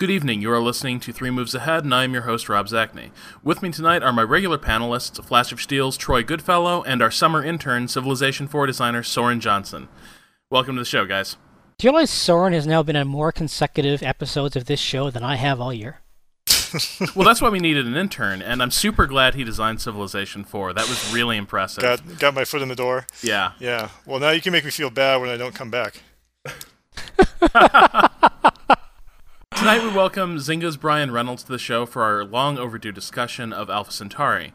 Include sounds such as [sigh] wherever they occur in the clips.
Good evening. You are listening to Three Moves Ahead, and I am your host, Rob Zacny. With me tonight are my regular panelists, Flash of Steel's Troy Goodfellow, and our summer intern, Civilization 4 designer Soren Johnson. Welcome to the show, guys. Do you realize Soren has now been on more consecutive episodes of this show than I have all year? [laughs] well, that's why we needed an intern, and I'm super glad he designed Civilization 4. That was really impressive. Got, got my foot in the door. Yeah. Yeah. Well, now you can make me feel bad when I don't come back. [laughs] [laughs] Tonight we welcome Zynga's Brian Reynolds to the show for our long overdue discussion of Alpha Centauri.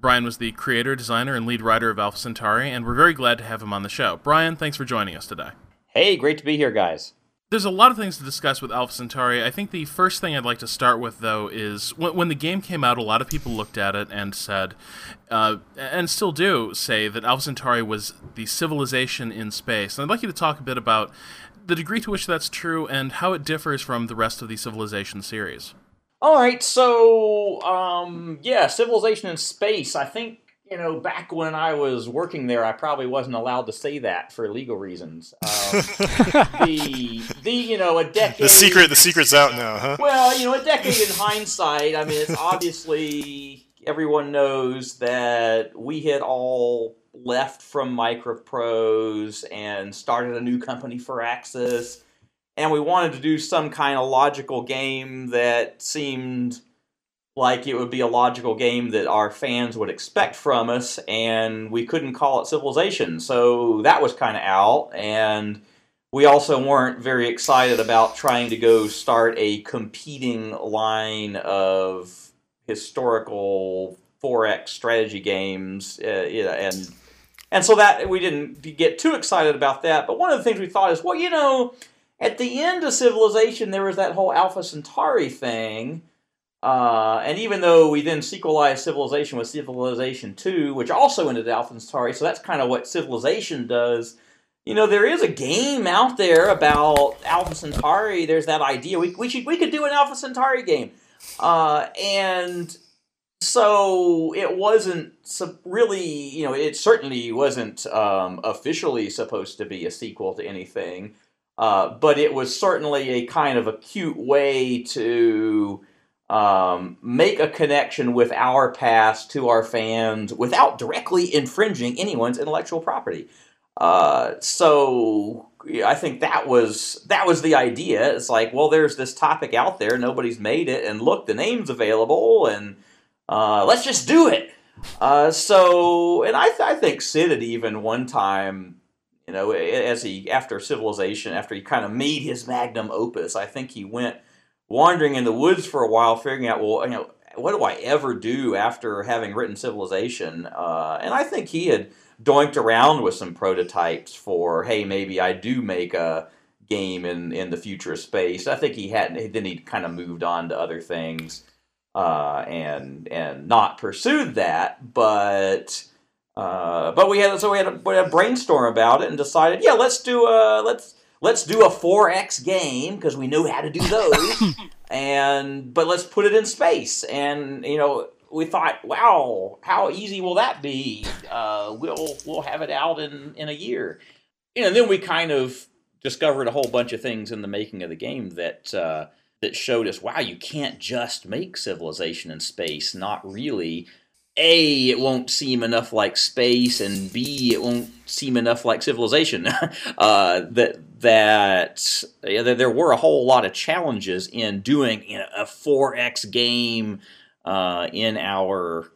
Brian was the creator, designer, and lead writer of Alpha Centauri, and we're very glad to have him on the show. Brian, thanks for joining us today. Hey, great to be here, guys. There's a lot of things to discuss with Alpha Centauri. I think the first thing I'd like to start with, though, is when, when the game came out, a lot of people looked at it and said, uh, and still do say, that Alpha Centauri was the civilization in space. And I'd like you to talk a bit about the degree to which that's true and how it differs from the rest of the Civilization series. All right, so um, yeah, Civilization in space. I think you know back when I was working there, I probably wasn't allowed to say that for legal reasons. [laughs] Um, the the you know a decade. The secret, the secret's out now, huh? Well, you know, a decade in hindsight. I mean, it's obviously everyone knows that we had all left from Microprose and started a new company Firaxis. And we wanted to do some kind of logical game that seemed like it would be a logical game that our fans would expect from us, and we couldn't call it Civilization. So that was kind of out. And we also weren't very excited about trying to go start a competing line of historical 4X strategy games, uh, and and so that we didn't get too excited about that. But one of the things we thought is, well, you know, at the end of Civilization, there was that whole Alpha Centauri thing. Uh, and even though we then sequelized Civilization with Civilization 2, which also ended Alpha Centauri, so that's kind of what Civilization does. You know, there is a game out there about Alpha Centauri. There's that idea. We, we, should, we could do an Alpha Centauri game. Uh, and so it wasn't really, you know, it certainly wasn't um, officially supposed to be a sequel to anything, uh, but it was certainly a kind of a cute way to um, make a connection with our past to our fans without directly infringing anyone's intellectual property. Uh, so I think that was that was the idea. It's like, well, there's this topic out there, nobody's made it, and look, the name's available, and uh, let's just do it. Uh, so, and I, th- I think Sid had even one time, you know, as he after Civilization, after he kind of made his magnum opus, I think he went wandering in the woods for a while, figuring out, well, you know, what do I ever do after having written Civilization? Uh, and I think he had doinked around with some prototypes for, hey, maybe I do make a game in in the future of space. I think he hadn't. then he kind of moved on to other things uh, and and not pursued that, but. Uh, but we had so we had, a, we had a brainstorm about it and decided, yeah, let's do a let's let's do a 4x game because we knew how to do those. [laughs] And but let's put it in space. And you know we thought wow how easy will that be? Uh, we'll we'll have it out in in a year. You know, and then we kind of discovered a whole bunch of things in the making of the game that uh, that showed us wow you can't just make civilization in space not really a, it won't seem enough like space, and B, it won't seem enough like civilization. [laughs] uh, that that yeah, there were a whole lot of challenges in doing you know, a 4x game uh, in our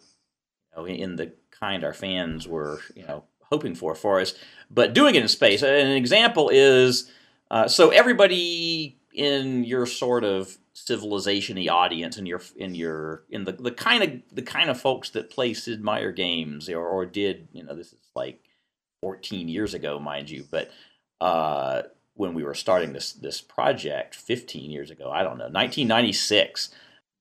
you know, in the kind our fans were you know hoping for for us, but doing it in space. An example is uh, so everybody in your sort of civilization-y audience in your in your in the, the kind of the kind of folks that play Sid Meier games or, or did you know this is like 14 years ago mind you but uh, when we were starting this this project 15 years ago I don't know 1996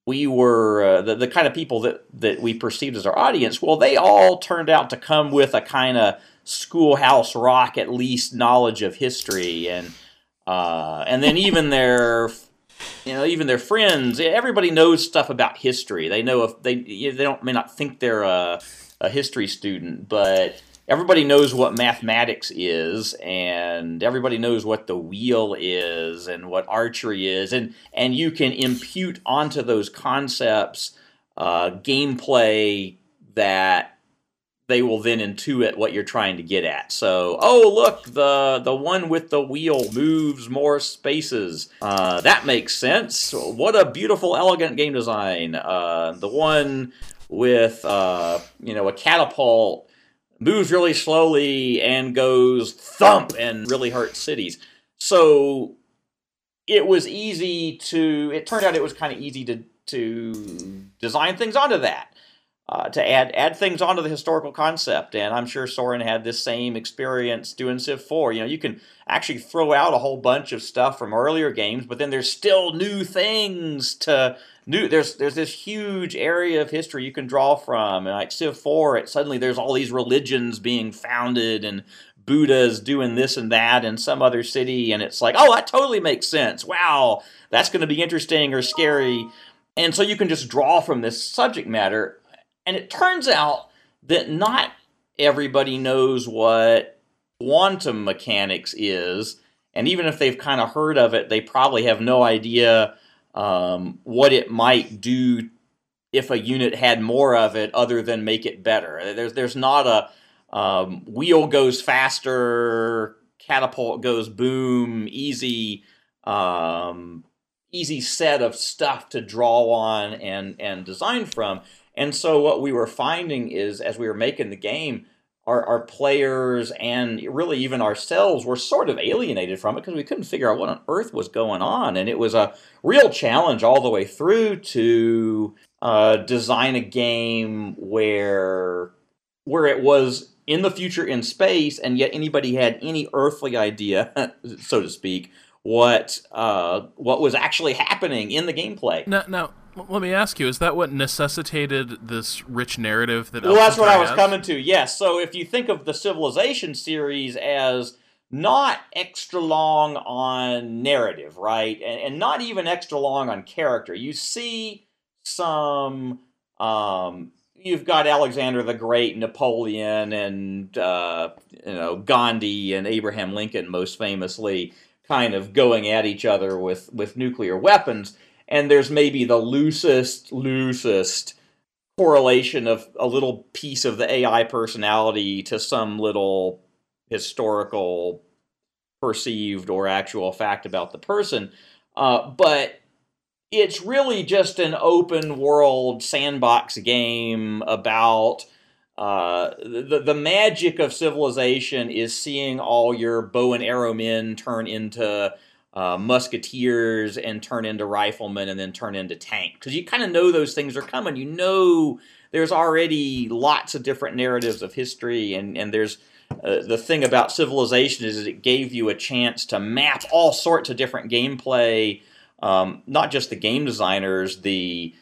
we were uh, the, the kind of people that that we perceived as our audience well they all turned out to come with a kind of schoolhouse rock at least knowledge of history and uh, and then even their you know even their friends everybody knows stuff about history. They know if they they don't may not think they're a, a history student but everybody knows what mathematics is and everybody knows what the wheel is and what archery is and and you can impute onto those concepts uh, gameplay that they will then intuit what you're trying to get at. So, oh look, the the one with the wheel moves more spaces. Uh, that makes sense. What a beautiful, elegant game design. Uh, the one with uh, you know a catapult moves really slowly and goes thump and really hurts cities. So it was easy to. It turned out it was kind of easy to to design things onto that uh, to add add things onto the historical concept. And I'm sure Soren had this same experience doing Civ 4. You know, you can actually throw out a whole bunch of stuff from earlier games, but then there's still new things to new. There's there's this huge area of history you can draw from, and like Civ 4, it suddenly there's all these religions being founded and. Buddha's doing this and that in some other city, and it's like, oh, that totally makes sense. Wow, that's going to be interesting or scary. And so you can just draw from this subject matter and it turns out that not everybody knows what quantum mechanics is. And even if they've kind of heard of it, they probably have no idea um, what it might do if a unit had more of it other than make it better. There's, there's not a um, wheel goes faster, catapult goes boom, easy. Um, easy set of stuff to draw on and and design from and so what we were finding is as we were making the game, our, our players and really even ourselves were sort of alienated from it because we couldn't figure out what on earth was going on. And it was a real challenge all the way through to uh, design a game where where it was in the future in space, and yet anybody had any earthly idea, [laughs] so to speak, what uh, what was actually happening in the gameplay. Now, now let me ask you: Is that what necessitated this rich narrative that? Well, that's what I was has? coming to. Yes. So if you think of the Civilization series as not extra long on narrative, right, and, and not even extra long on character, you see some. Um, you've got Alexander the Great, Napoleon, and uh, you know Gandhi and Abraham Lincoln, most famously, kind of going at each other with with nuclear weapons and there's maybe the loosest, loosest correlation of a little piece of the AI personality to some little historical perceived or actual fact about the person. Uh, but it's really just an open world sandbox game about uh, the the magic of civilization is seeing all your bow and arrow men turn into uh, musketeers and turn into riflemen and then turn into tank. Because you kind of know those things are coming. You know there's already lots of different narratives of history and and there's uh, the thing about civilization is it gave you a chance to map all sorts of different gameplay um, not just the game designers the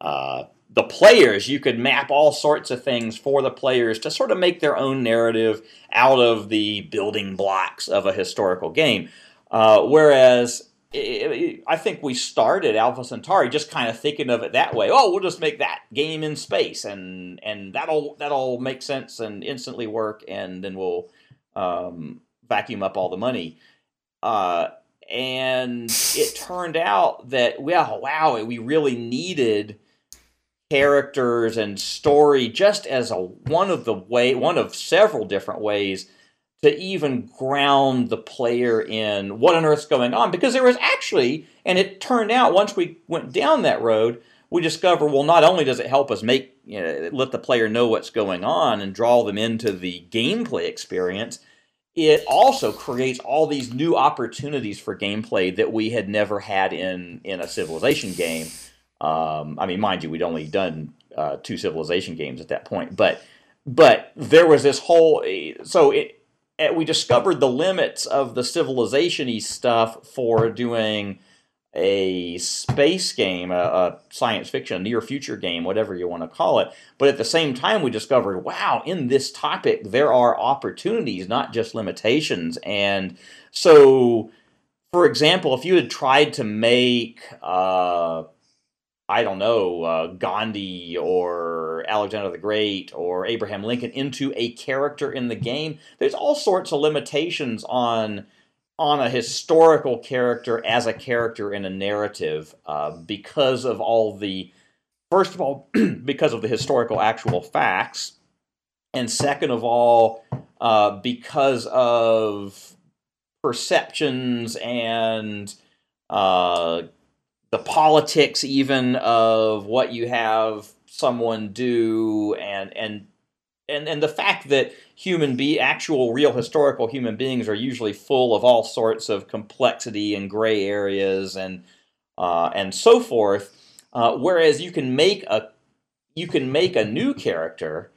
uh, the players. You could map all sorts of things for the players to sort of make their own narrative out of the building blocks of a historical game uh, whereas I think we started Alpha Centauri just kind of thinking of it that way. Oh, we'll just make that game in space, and and that'll that'll make sense and instantly work, and then we'll um, vacuum up all the money. Uh, and it turned out that well, wow, we really needed characters and story just as a one of the way one of several different ways to even ground the player in what on earth's going on. Because there was actually and it turned out once we went down that road we discover well not only does it help us make you know, let the player know what's going on and draw them into the gameplay experience it also creates all these new opportunities for gameplay that we had never had in in a civilization game. Um, i mean mind you we'd only done uh, two civilization games at that point but but there was this whole so it we discovered the limits of the civilization-y stuff for doing a space game, a, a, science fiction, near future game, whatever you want to call it. But at the same time, we discovered, wow, in this topic, there are opportunities, not just limitations. And so, for example, if you had tried to make uh, I don't know, uh, Gandhi or Alexander the Great or Abraham Lincoln into a character in the game. There's all sorts of limitations on on a historical character as a character in a narrative uh, because of all the first of all [clears throat] because of the historical actual facts and second of all uh, because of perceptions and uh, the politics even of what you have someone do and and and and the fact that human be actual real historical human beings are usually full of all sorts of complexity and gray areas and uh, and so forth uh, whereas you can make a you can make a new character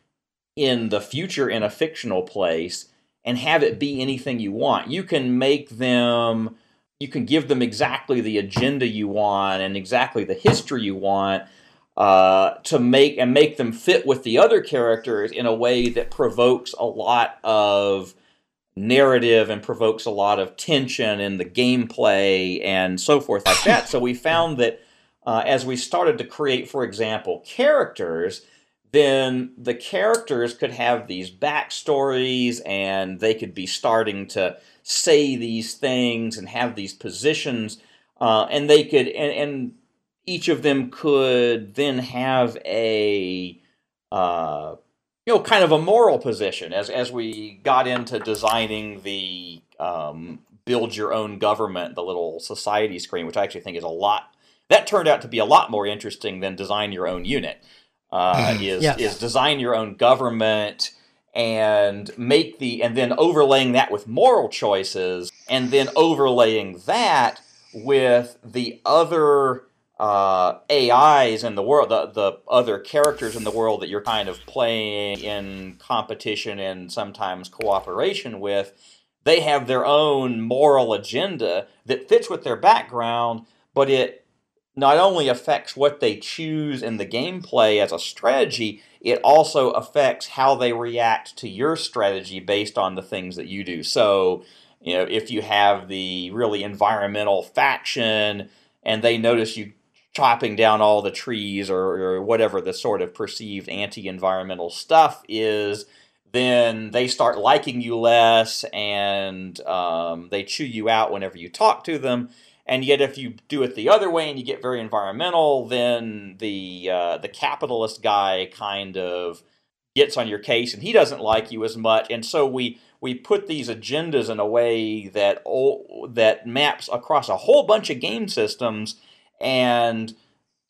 in the future in a fictional place and have it be anything you want. You can make them you can give them exactly the agenda you want and exactly the history you want uh, to make and make them fit with the other characters in a way that provokes a lot of narrative and provokes a lot of tension in the gameplay and so forth like that. so we found that uh, as we started to create, for example, characters, then the characters could have these backstories and they could be starting to say these things and have these positions, uh, and they could and, and each of them could then have a uh, you know kind of a moral position as as we got into designing the um, build your own government, the little society screen, which I actually think is a lot. That turned out to be a lot more interesting than design your own unit. Uh, is yes. is design your own government and make the and then overlaying that with moral choices and then overlaying that with the other uh, AIs in the world, the, the other characters in the world that you're kind of playing in competition and sometimes cooperation with, they have their own moral agenda that fits with their background, but it not only affects what they choose in the gameplay as a strategy, it also affects how they react to your strategy based on the things that you do. So, you know, if you have the really environmental faction and they notice you chopping down all the trees or, or whatever the sort of perceived anti-environmental stuff is then they start liking you less and um, they chew you out whenever you talk to them and yet if you do it the other way and you get very environmental then the uh, the capitalist guy kind of gets on your case and he doesn't like you as much and so we we put these agendas in a way that that maps across a whole bunch of game systems and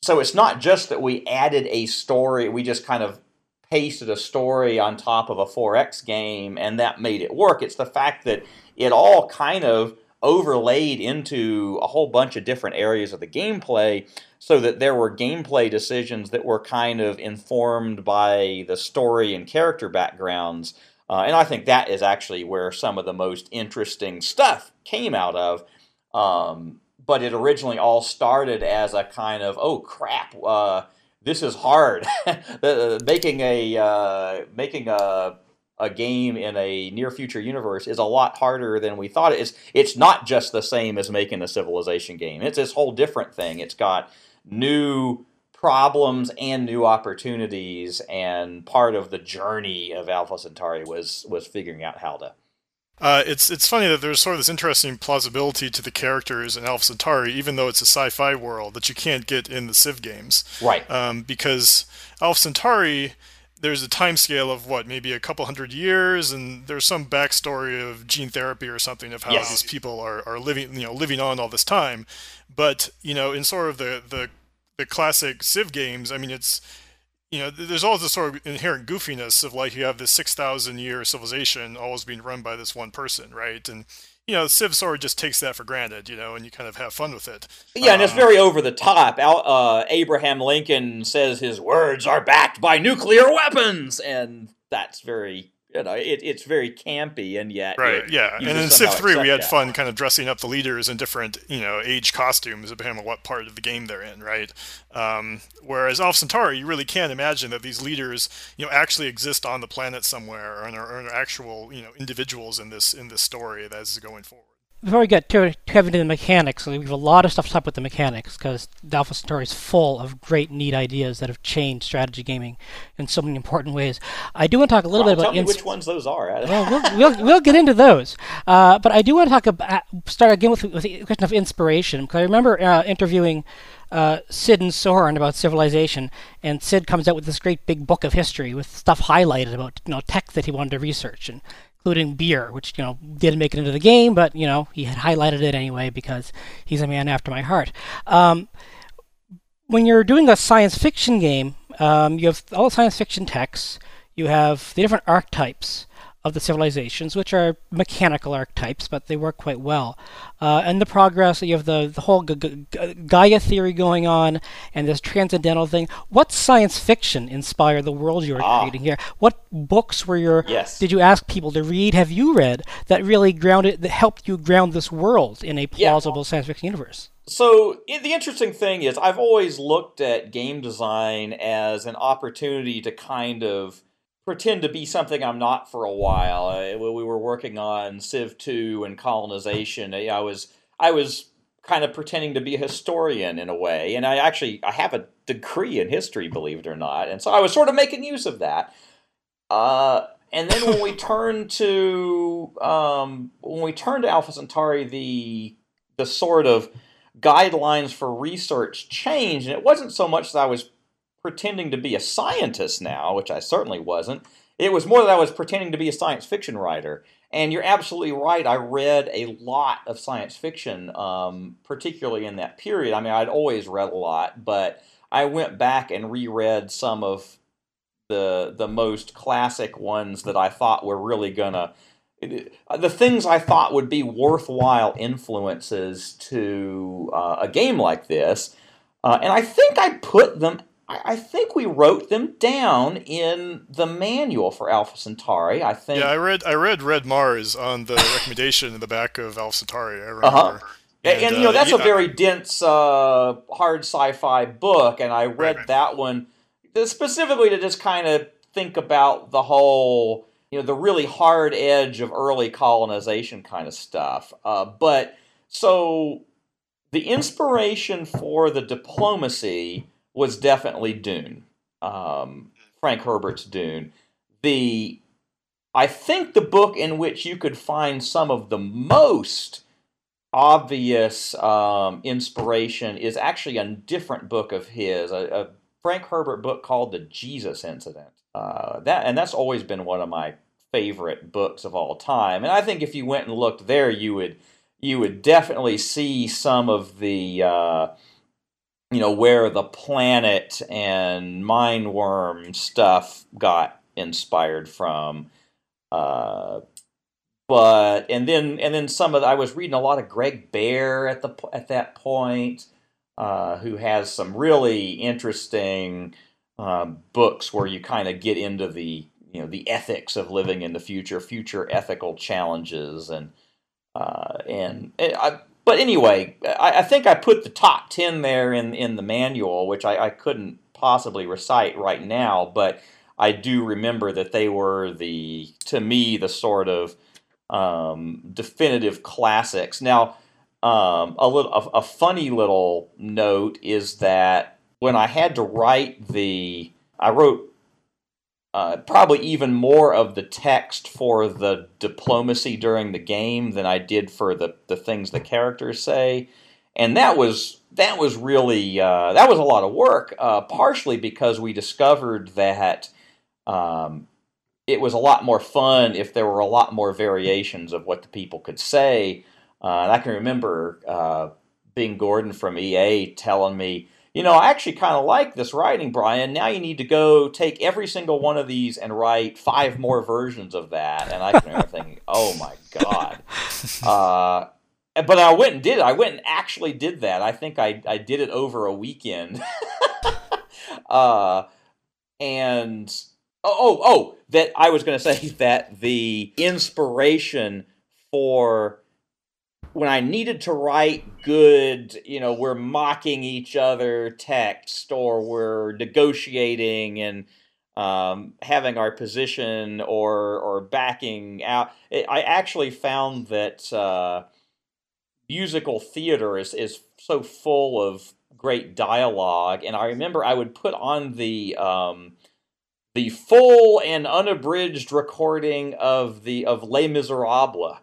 so it's not just that we added a story, we just kind of pasted a story on top of a 4X game and that made it work. It's the fact that it all kind of overlaid into a whole bunch of different areas of the gameplay so that there were gameplay decisions that were kind of informed by the story and character backgrounds. Uh, and I think that is actually where some of the most interesting stuff came out of. Um, but it originally all started as a kind of oh crap uh, this is hard [laughs] making a uh, making a a game in a near future universe is a lot harder than we thought it is it's not just the same as making a civilization game it's this whole different thing it's got new problems and new opportunities and part of the journey of alpha centauri was was figuring out how to uh, it's it's funny that there's sort of this interesting plausibility to the characters in Alpha Centauri, even though it's a sci-fi world that you can't get in the Civ games. Right. Um, because Alpha Centauri, there's a time scale of what, maybe a couple hundred years, and there's some backstory of gene therapy or something of how yes. these people are, are living, you know, living on all this time. But you know, in sort of the the the classic Civ games, I mean, it's you know, there's always this sort of inherent goofiness of like you have this 6,000 year civilization always being run by this one person, right? And, you know, Civ sort of just takes that for granted, you know, and you kind of have fun with it. Yeah, and it's um, very over the top. Uh, Abraham Lincoln says his words are backed by nuclear weapons, and that's very you know, it, it's very campy and yet right, yeah. And in Civ Three, we had that. fun kind of dressing up the leaders in different, you know, age costumes depending on what part of the game they're in, right? Um, whereas Alpha Centauri, you really can't imagine that these leaders, you know, actually exist on the planet somewhere and are, are actual, you know, individuals in this in this story that is going forward. Before we get too, too heavy into the mechanics, we have a lot of stuff to talk about the mechanics because Alpha Centauri is full of great, neat ideas that have changed strategy gaming in so many important ways. I do want to talk a little well, bit about tell me which ones those are. well, we'll, we'll, we'll get into those, uh, but I do want to talk about start again with, with the question of inspiration because I remember uh, interviewing. Uh, Sid and Soren about civilization, and Sid comes out with this great big book of history with stuff highlighted about you know tech that he wanted to research, and including beer, which you know didn't make it into the game, but you know he had highlighted it anyway because he's a man after my heart. Um, when you're doing a science fiction game, um, you have all the science fiction texts. You have the different archetypes of the civilizations, which are mechanical archetypes, but they work quite well. Uh, and the progress, you have the, the whole G- G- Gaia theory going on, and this transcendental thing. What science fiction inspired the world you were ah. creating here? What books were your? Yes. Did you ask people to read? Have you read that really grounded that helped you ground this world in a plausible yeah. science fiction universe? So the interesting thing is, I've always looked at game design as an opportunity to kind of pretend to be something I'm not for a while. Uh, we were working on Civ 2 and colonization. I was I was kind of pretending to be a historian in a way, and I actually I have a degree in history, believe it or not, and so I was sort of making use of that. Uh, and then when we [laughs] turned to um, when we turned to Alpha Centauri, the the sort of guidelines for research changed, and it wasn't so much that I was pretending to be a scientist now, which I certainly wasn't. It was more that I was pretending to be a science fiction writer. And you're absolutely right. I read a lot of science fiction, um, particularly in that period. I mean, I'd always read a lot, but I went back and reread some of the the most classic ones that I thought were really gonna the things I thought would be worthwhile influences to uh, a game like this. Uh, and I think I put them I, I think we wrote them down in the manual for Alpha Centauri. I think. Yeah, I read I read Red Mars on the recommendation in the back of Alpha Centauri. I remember. Uh-huh. And, and, you know uh, that's a very dense, uh, hard sci-fi book, and I read right, right. that one specifically to just kind of think about the whole, you know, the really hard edge of early colonization kind of stuff. Uh, but so the inspiration for the diplomacy was definitely Dune. Um, Frank Herbert's Dune. The I think the book in which you could find some of the most obvious um, inspiration is actually a different book of his, a, a Frank Herbert book called The Jesus Incident. Uh, that and that's always been one of my favorite books of all time. And I think if you went and looked there, you would you would definitely see some of the uh, you know where the planet and mind worm stuff got inspired from uh, but and then and then some of the, I was reading a lot of Greg Bear at the at that point, uh, who has some really interesting uh, books where you kind of get into the you know the ethics of living in the future, future ethical challenges, and uh, and, and I, but anyway, I, I, think I put the top 10 there in, in the manual, which I, I couldn't possibly recite right now, but I do remember that they were the, to me, the sort of um, definitive classics. Now, um, a little a, a, funny little note is that when I had to write the, I wrote uh, probably even more of the text for the diplomacy during the game than I did for the, the things the characters say, and that was that was really uh, that was a lot of work. Uh, partially because we discovered that um, it was a lot more fun if there were a lot more variations of what the people could say. Uh, and I can remember uh, Bing Gordon from EA telling me you know, I actually kind of like this writing, Brian. Now you need to go take every single one of these and write five more versions of that. And I remember thinking, [laughs] oh my God. Uh, but I went and did it. I went and actually did that. I think I, I did it over a weekend. [laughs] uh, and oh, oh, oh, that I was going [laughs] to say that the inspiration for when I needed to write good, you know, we're mocking each other text or we're negotiating and um, having our position or or backing out. I actually found that uh, musical theater is is so full of great dialogue, and I remember I would put on the um, the full and unabridged recording of the of Les Miserables.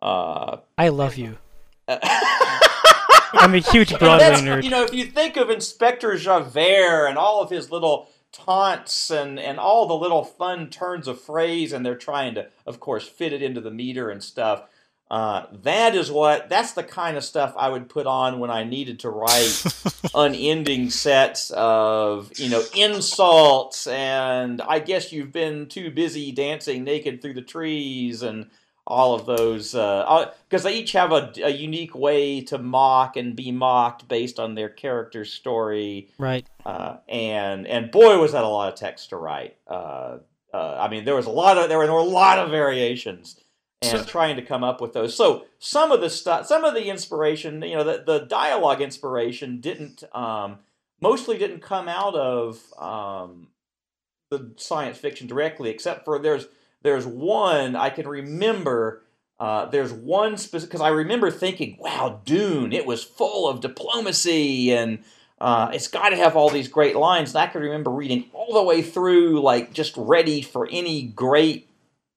Uh, I love you. [laughs] I'm a huge Broadway nerd. You know, if you think of Inspector Javert and all of his little taunts and, and all the little fun turns of phrase, and they're trying to, of course, fit it into the meter and stuff. Uh, that is what that's the kind of stuff I would put on when I needed to write [laughs] unending sets of you know insults and I guess you've been too busy dancing naked through the trees and all of those because uh, they each have a, a, unique way to mock and be mocked based on their character story. Right. Uh, and and boy was that a lot of text to write. Uh, uh I mean, there was a lot of there were, there were a lot of variations and so, trying to come up with those. So some of the stuff, some of the inspiration, you know, the the dialogue inspiration didn't um, mostly didn't come out of um, the science fiction directly, except for there's there's one I can remember. Uh, there's one specific because I remember thinking, "Wow, Dune! It was full of diplomacy and uh, it's got to have all these great lines." And I can remember reading all the way through, like just ready for any great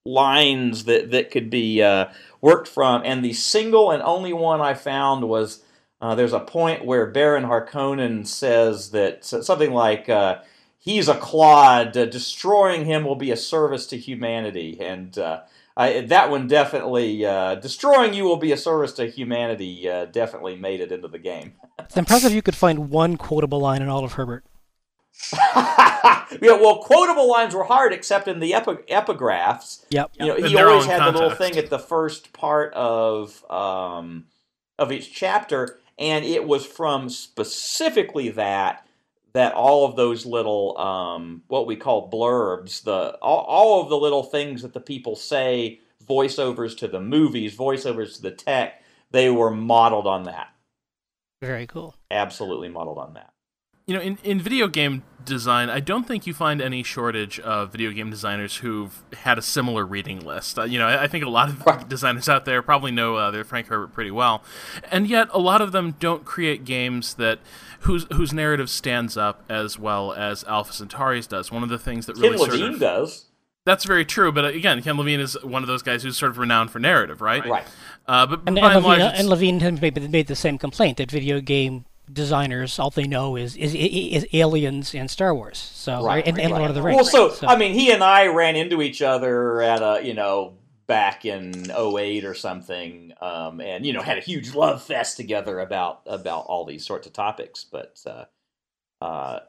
lines that that could be uh, worked from. And the single and only one I found was uh, there's a point where Baron Harkonnen says that something like uh, he's a clod. Uh, destroying him will be a service to humanity. And uh, I, that one definitely, uh, destroying you will be a service to humanity, uh, definitely made it into the game. it's impressive you could find one quotable line in all of Herbert. [laughs] yeah, well, quotable lines were hard, except in the epi- epigraphs. Yep. You know, he always had context. the little thing at the first part of um, of each chapter, and it was from specifically that that all of those little um, what we call blurbs, the all, all of the little things that the people say, voiceovers to the movies, voiceovers to the tech, they were modeled on that. Very cool. Absolutely modeled on that. You know, in, in video game design, I don't think you find any shortage of video game designers who've had a similar reading list. Uh, you know, I, I, think a lot of designers out there probably know uh, their Frank Herbert pretty well, and yet a lot of them don't create games that whose whose narrative stands up as well as Alpha Centauri's does. One of the things that really Ken Levine sort of, does. That's very true, but uh, again, Ken Levine is one of those guys who's sort of renowned for narrative, right? Right. Uh, but and, and, Levine, and Levine has made, made the same complaint that video game designers all they know is is, is aliens and Star Wars. So right, and, and right. Lord of the Rings. Well, so, so, I mean, he and I ran into each other at a you know back in 08 or something, um, and you know had a huge love fest together about about all these sorts of topics. But uh, uh,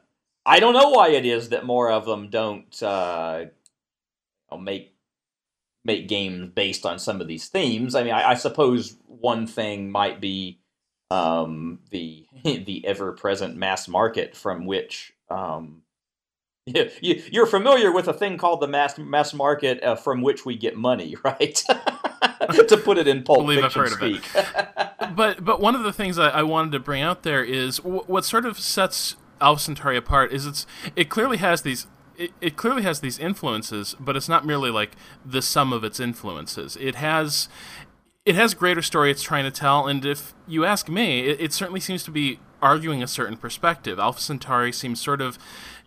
I don't know why it is that more of them don't uh, make make games based on some of these themes. I mean, I, I suppose one thing might be um, the [laughs] the ever present mass market from which um, [laughs] you, are familiar with a thing called the mass mass market uh, from which we get money, [laughs] right? to put it in pulp fiction speak. but but one of the things I, I, wanted to bring out there is w- what sort of sets Alpha Centauri apart is it's it clearly has these it, it clearly has these influences, but it's not merely like the sum of its influences. It has it has a greater story it's trying to tell, and if you ask me, it, it certainly seems to be arguing a certain perspective. Alpha Centauri seems sort of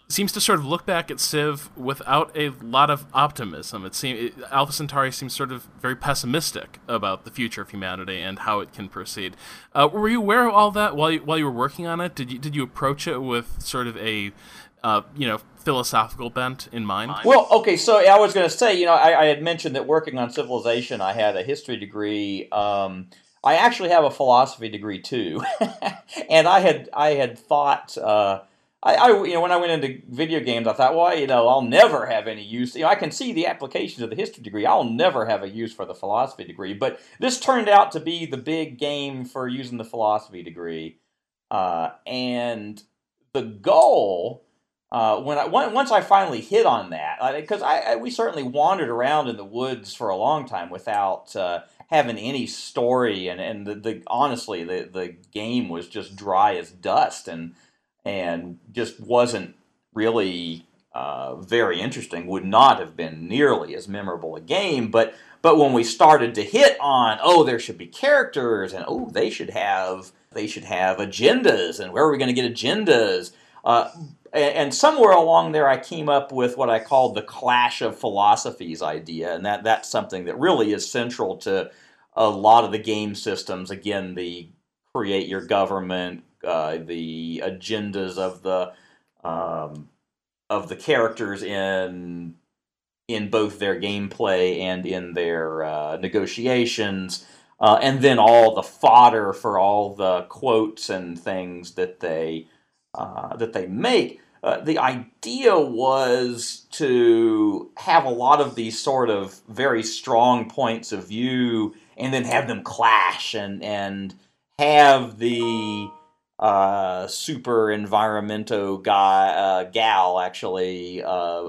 seems to sort of look back at Civ without a lot of optimism. It seems Alpha Centauri seems sort of very pessimistic about the future of humanity and how it can proceed. Uh, were you aware of all that while you, while you were working on it? Did you did you approach it with sort of a uh, you know philosophical bent in mind? Well, okay, so I was going to say, you know, I, I, had mentioned that working on civilization, I had a history degree. Um, I actually have a philosophy degree too, [laughs] and I had I had thought. Uh, I, I, you know, when I went into video games, I thought, well, you know, I'll never have any use. You know, I can see the applications of the history degree. I'll never have a use for the philosophy degree. But this turned out to be the big game for using the philosophy degree, uh, and the goal uh, when I once I finally hit on that, because I, I, we certainly wandered around in the woods for a long time without uh, having any story, and and the, the honestly the the game was just dry as dust, and and just wasn't really uh, very interesting. Would not have been nearly as memorable a game, but but when we started to hit on, oh, there should be characters, and oh, they should have they should have agendas, and where are we going to get agendas? Uh, and somewhere along there, I came up with what I called the clash of philosophies idea, and that that's something that really is central to a lot of the game systems. Again, the create your government, uh, the agendas of the um, of the characters in in both their gameplay and in their uh, negotiations, uh, and then all the fodder for all the quotes and things that they uh, that they make. Uh, the idea was to have a lot of these sort of very strong points of view, and then have them clash, and and have the uh, super environmento guy uh, gal actually uh,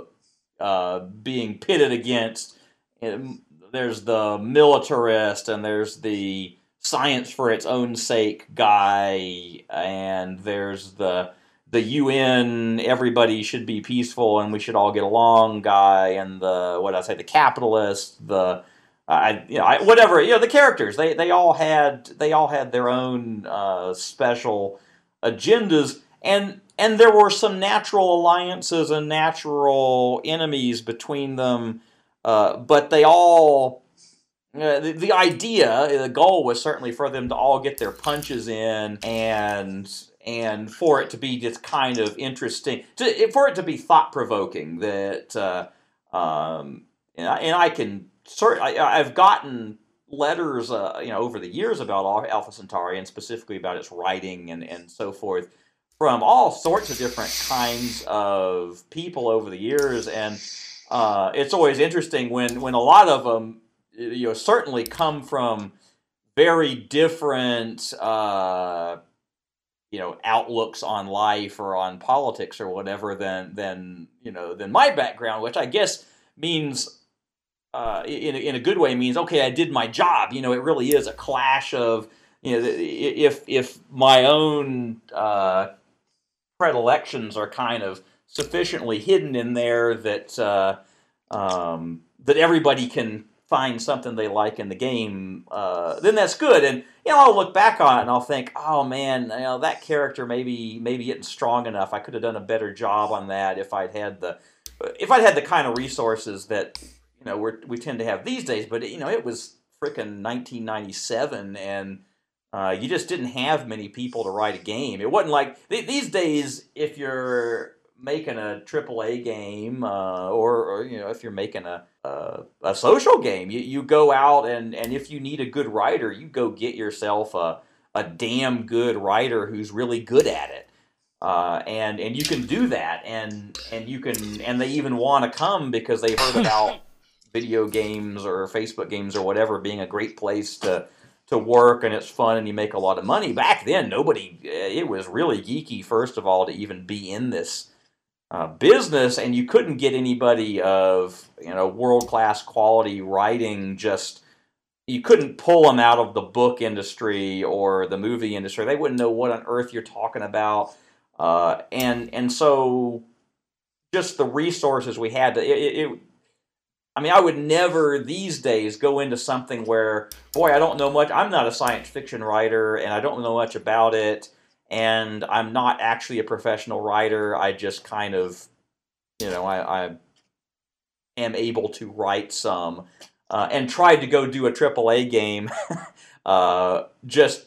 uh, being pitted against. There's the militarist and there's the science for its own sake guy, and there's the the UN everybody should be peaceful and we should all get along guy, and the what I say the capitalist the I you know I, whatever you know the characters they they all had they all had their own uh, special agendas and and there were some natural alliances and natural enemies between them, uh, but they all. Uh, the, the idea, the goal was certainly for them to all get their punches in and and for it to be just kind of interesting, to, for it to be thought provoking. That uh, um, and, I, and I can certainly I've gotten letters, uh, you know, over the years about Alpha Centauri and specifically about its writing and and so forth from all sorts of different kinds of people over the years, and uh, it's always interesting when when a lot of them, you know, certainly come from very different, uh, you know, outlooks on life or on politics or whatever than than you know than my background, which I guess means. Uh, in, in a good way means okay I did my job you know it really is a clash of you know if if my own uh, predilections are kind of sufficiently hidden in there that uh, um, that everybody can find something they like in the game, uh, then that's good. And you know, I'll look back on it and I'll think, oh man, you know, that character maybe maybe isn't strong enough. I could have done a better job on that if I'd had the if I'd had the kind of resources that you know we we tend to have these days. But you know, it was freaking 1997 and uh, you just didn't have many people to write a game. It wasn't like th- these days. If you're making a AAA game, uh, or, or, you know, if you're making a, a, a social game, you, you go out and and if you need a good writer, you go get yourself a a damn good writer who's really good at it. Uh, and and you can do that, and and you can, and they even want to come because they heard about [laughs] video games or Facebook games or whatever being a great place to to work and it's fun and you make a lot of money. Back then, nobody, it was really geeky, first of all, to even be in this uh, business, and you couldn't get anybody of, you know, world class quality writing just. You couldn't pull them out of the book industry or the movie industry. They wouldn't know what on earth you're talking about. Uh, and and so just the resources we had to, it, it, I mean, I would never these days go into something where, boy, I don't know much. I'm not a science fiction writer and I don't know much about it. And I'm not actually a professional writer. I just kind of, you know, I, I am able to write some uh, and tried to go do a AAA game [laughs] uh, just,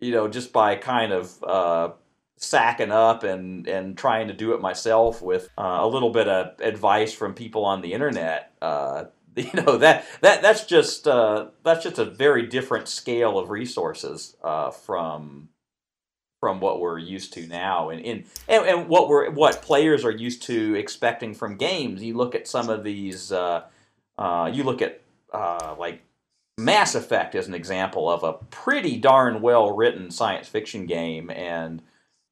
you know, just by kind of uh, sacking up and and trying to do it myself with uh, a little bit of advice from people on the internet. Uh, [laughs] you know that that that's just uh, that's just a very different scale of resources from from what we're used to now and, and and what we're what players are used to expecting from games. You look at some of these. Uh, uh, you look at like Mass Effect as an example of a pretty darn well written science fiction game and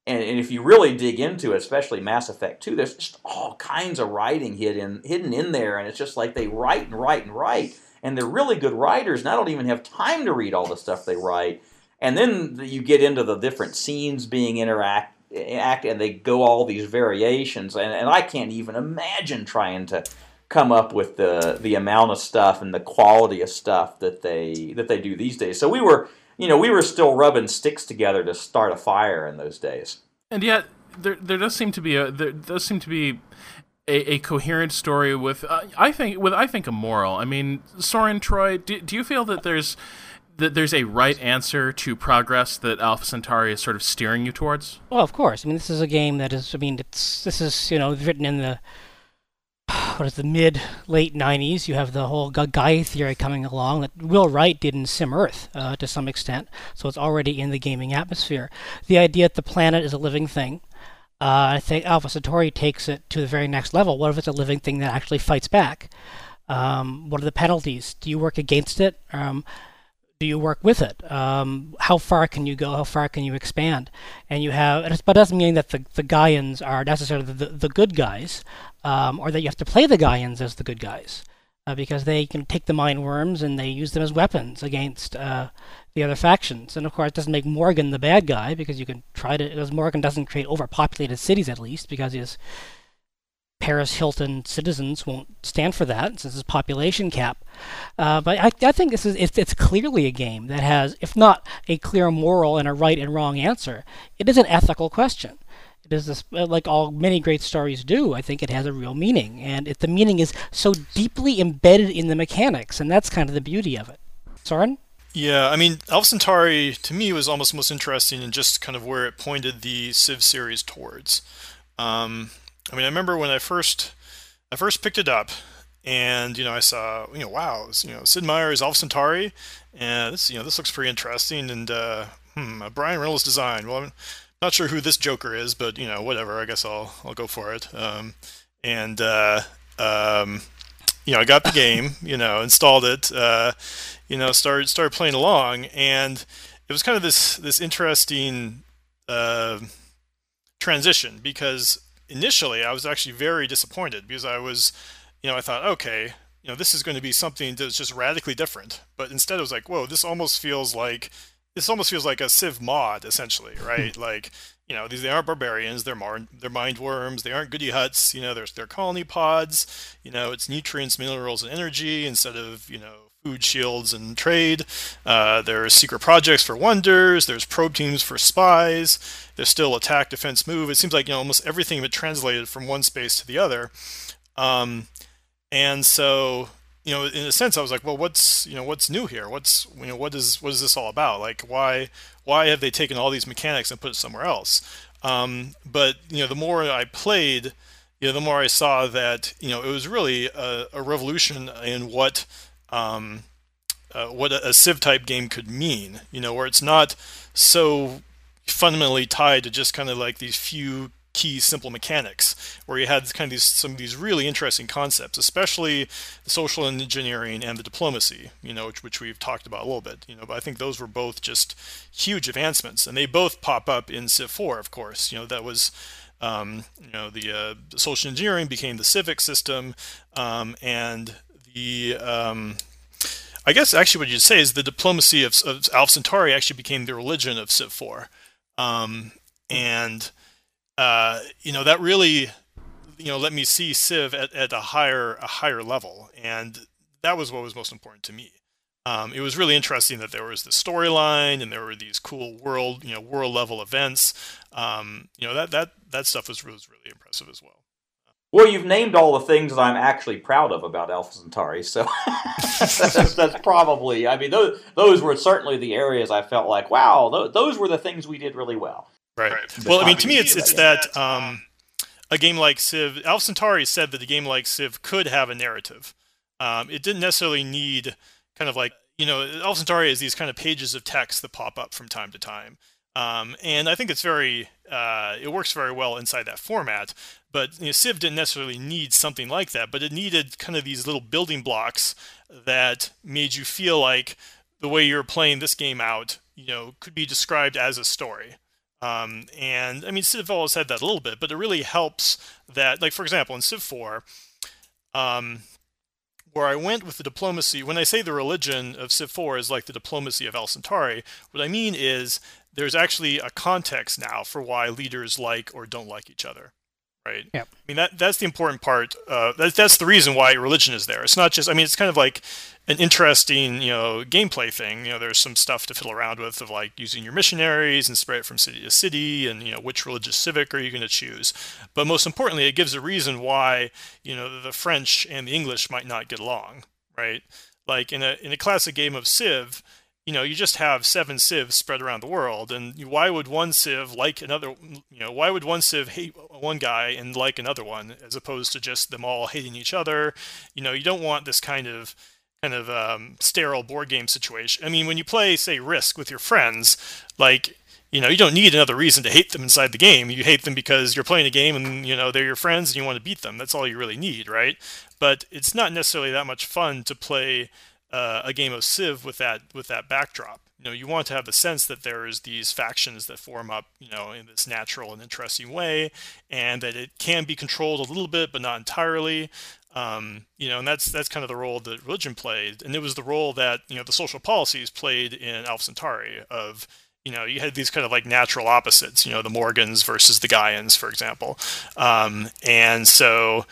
and, and if you really dig into it, especially Mass Effect 2, there's just all kinds of writing hidden hidden in there, and it's just like they write and write and write, and they're really good writers, and I don't even have time to read all the stuff they write. And then you get into the different scenes being interact act and they go all these variations and, and I can't even imagine trying to come up with the the amount of stuff and the quality of stuff that they that they do these days. So we were you know we were still rubbing sticks together to start a fire in those days. And yet there there does seem to be a there does seem to be a, a coherent story with uh, I think with I think a moral. I mean, Soren Troy, do, do you feel that there's there's a right answer to progress that Alpha Centauri is sort of steering you towards? Well, of course. I mean, this is a game that is. I mean, it's this is you know written in the [sighs] what is the mid late 90s you have the whole Gaia theory coming along that Will Wright did in Sim Earth uh, to some extent so it's already in the gaming atmosphere the idea that the planet is a living thing uh, I think Alpha Centauri takes it to the very next level what if it's a living thing that actually fights back um, what are the penalties do you work against it um, do you work with it? Um, how far can you go? How far can you expand? And you have, but it doesn't mean that the, the Gaians are necessarily the, the good guys, um, or that you have to play the Gaians as the good guys, uh, because they can take the mind worms and they use them as weapons against uh, the other factions. And of course, it doesn't make Morgan the bad guy because you can try to, because Morgan doesn't create overpopulated cities at least because he's Paris Hilton citizens won't stand for that since it's population cap. Uh, but I, I, think this is it's, it's, clearly a game that has, if not a clear moral and a right and wrong answer, it is an ethical question. It is this, uh, like all many great stories do. I think it has a real meaning, and it, the meaning is so deeply embedded in the mechanics, and that's kind of the beauty of it. Soren. Yeah, I mean, Alpha Centauri to me was almost most interesting in just kind of where it pointed the Civ series towards. Um, I mean, I remember when I first I first picked it up, and you know, I saw you know, wow, was, you know, Sid Meier's Alpha Centauri, and this you know, this looks pretty interesting, and uh, hmm, Brian Reynolds design. Well, I'm not sure who this Joker is, but you know, whatever. I guess I'll I'll go for it. Um, and uh, um, you know, I got the game, you know, installed it, uh, you know, started started playing along, and it was kind of this this interesting uh, transition because initially I was actually very disappointed because I was, you know, I thought, okay, you know, this is going to be something that's just radically different. But instead, it was like, whoa, this almost feels like this almost feels like a Civ mod, essentially, hmm. right? like, you know, these they aren't barbarians, they're mar- they're mind worms, they aren't goody huts, you know, there's they're colony pods, you know, it's nutrients, minerals, and energy instead of you know food shields and trade. Uh, there's secret projects for wonders. There's probe teams for spies. There's still attack, defense, move. It seems like you know almost everything but translated from one space to the other. Um, and so you know, in a sense, I was like, well, what's you know what's new here? What's you know what is what is this all about? Like why why have they taken all these mechanics and put it somewhere else? Um, but you know, the more I played, you know, the more I saw that you know it was really a, a revolution in what um, uh, what a, a Civ type game could mean. You know, where it's not so fundamentally tied to just kind of like these few key simple mechanics where you had kind of these some of these really interesting concepts especially the social engineering and the diplomacy you know which, which we've talked about a little bit you know but i think those were both just huge advancements and they both pop up in civ 4 of course you know that was um, you know the, uh, social engineering became the civic system um, and the um, I guess actually what you'd say is the diplomacy of, of Alpha Centauri actually became the religion of Civ 4. Um, and, uh, you know, that really, you know, let me see Civ at, at a higher a higher level. And that was what was most important to me. Um, it was really interesting that there was the storyline and there were these cool world, you know, world level events. Um, you know, that, that, that stuff was, was really impressive as well. Well, you've named all the things that I'm actually proud of about Alpha Centauri, so that's, [laughs] that's, probably. I mean, those those were certainly the areas I felt like, wow, those, those were the things we did really well. Right. right. Well, I mean, to me, it's it's that um, a game like Civ. Alpha Centauri said that a game like Civ could have a narrative. Um, it didn't necessarily need kind of like you know, Alpha Centauri is these kind of pages of text that pop up from time to time. Um, and I think it's very, uh, it works very well inside that format. But you know, Civ didn't necessarily need something like that, but it needed kind of these little building blocks that made you feel like the way you're playing this game out, you know, could be described as a story. Um, and I mean, Civ always had that a little bit, but it really helps that, like for example, in Civ 4, um, where I went with the diplomacy, when I say the religion of Civ 4 is like the diplomacy of Alpha Centauri, what I mean is there's actually a context now for why leaders like or don't like each other right? Yep. I mean that that's the important part. Uh, that, that's the reason why religion is there. It's not just. I mean, it's kind of like an interesting, you know, gameplay thing. You know, there's some stuff to fiddle around with of like using your missionaries and spread it from city to city, and you know, which religious civic are you going to choose? But most importantly, it gives a reason why you know the French and the English might not get along, right? Like in a in a classic game of Civ, you know, you just have seven civs spread around the world, and why would one civ like another? You know, why would one civ hate one guy and like another one, as opposed to just them all hating each other? You know, you don't want this kind of kind of um, sterile board game situation. I mean, when you play, say, Risk with your friends, like you know, you don't need another reason to hate them inside the game. You hate them because you're playing a game and, you know, they're your friends and you want to beat them. That's all you really need, right? But it's not necessarily that much fun to play uh, a game of Civ with that with that backdrop. You know, you want to have the sense that there's these factions that form up, you know, in this natural and interesting way, and that it can be controlled a little bit, but not entirely. Um, you know, and that's that's kind of the role that religion played, and it was the role that you know the social policies played in Alpha Centauri of you know, you had these kind of like natural opposites, you know, the Morgans versus the Gaians, for example. Um, and so,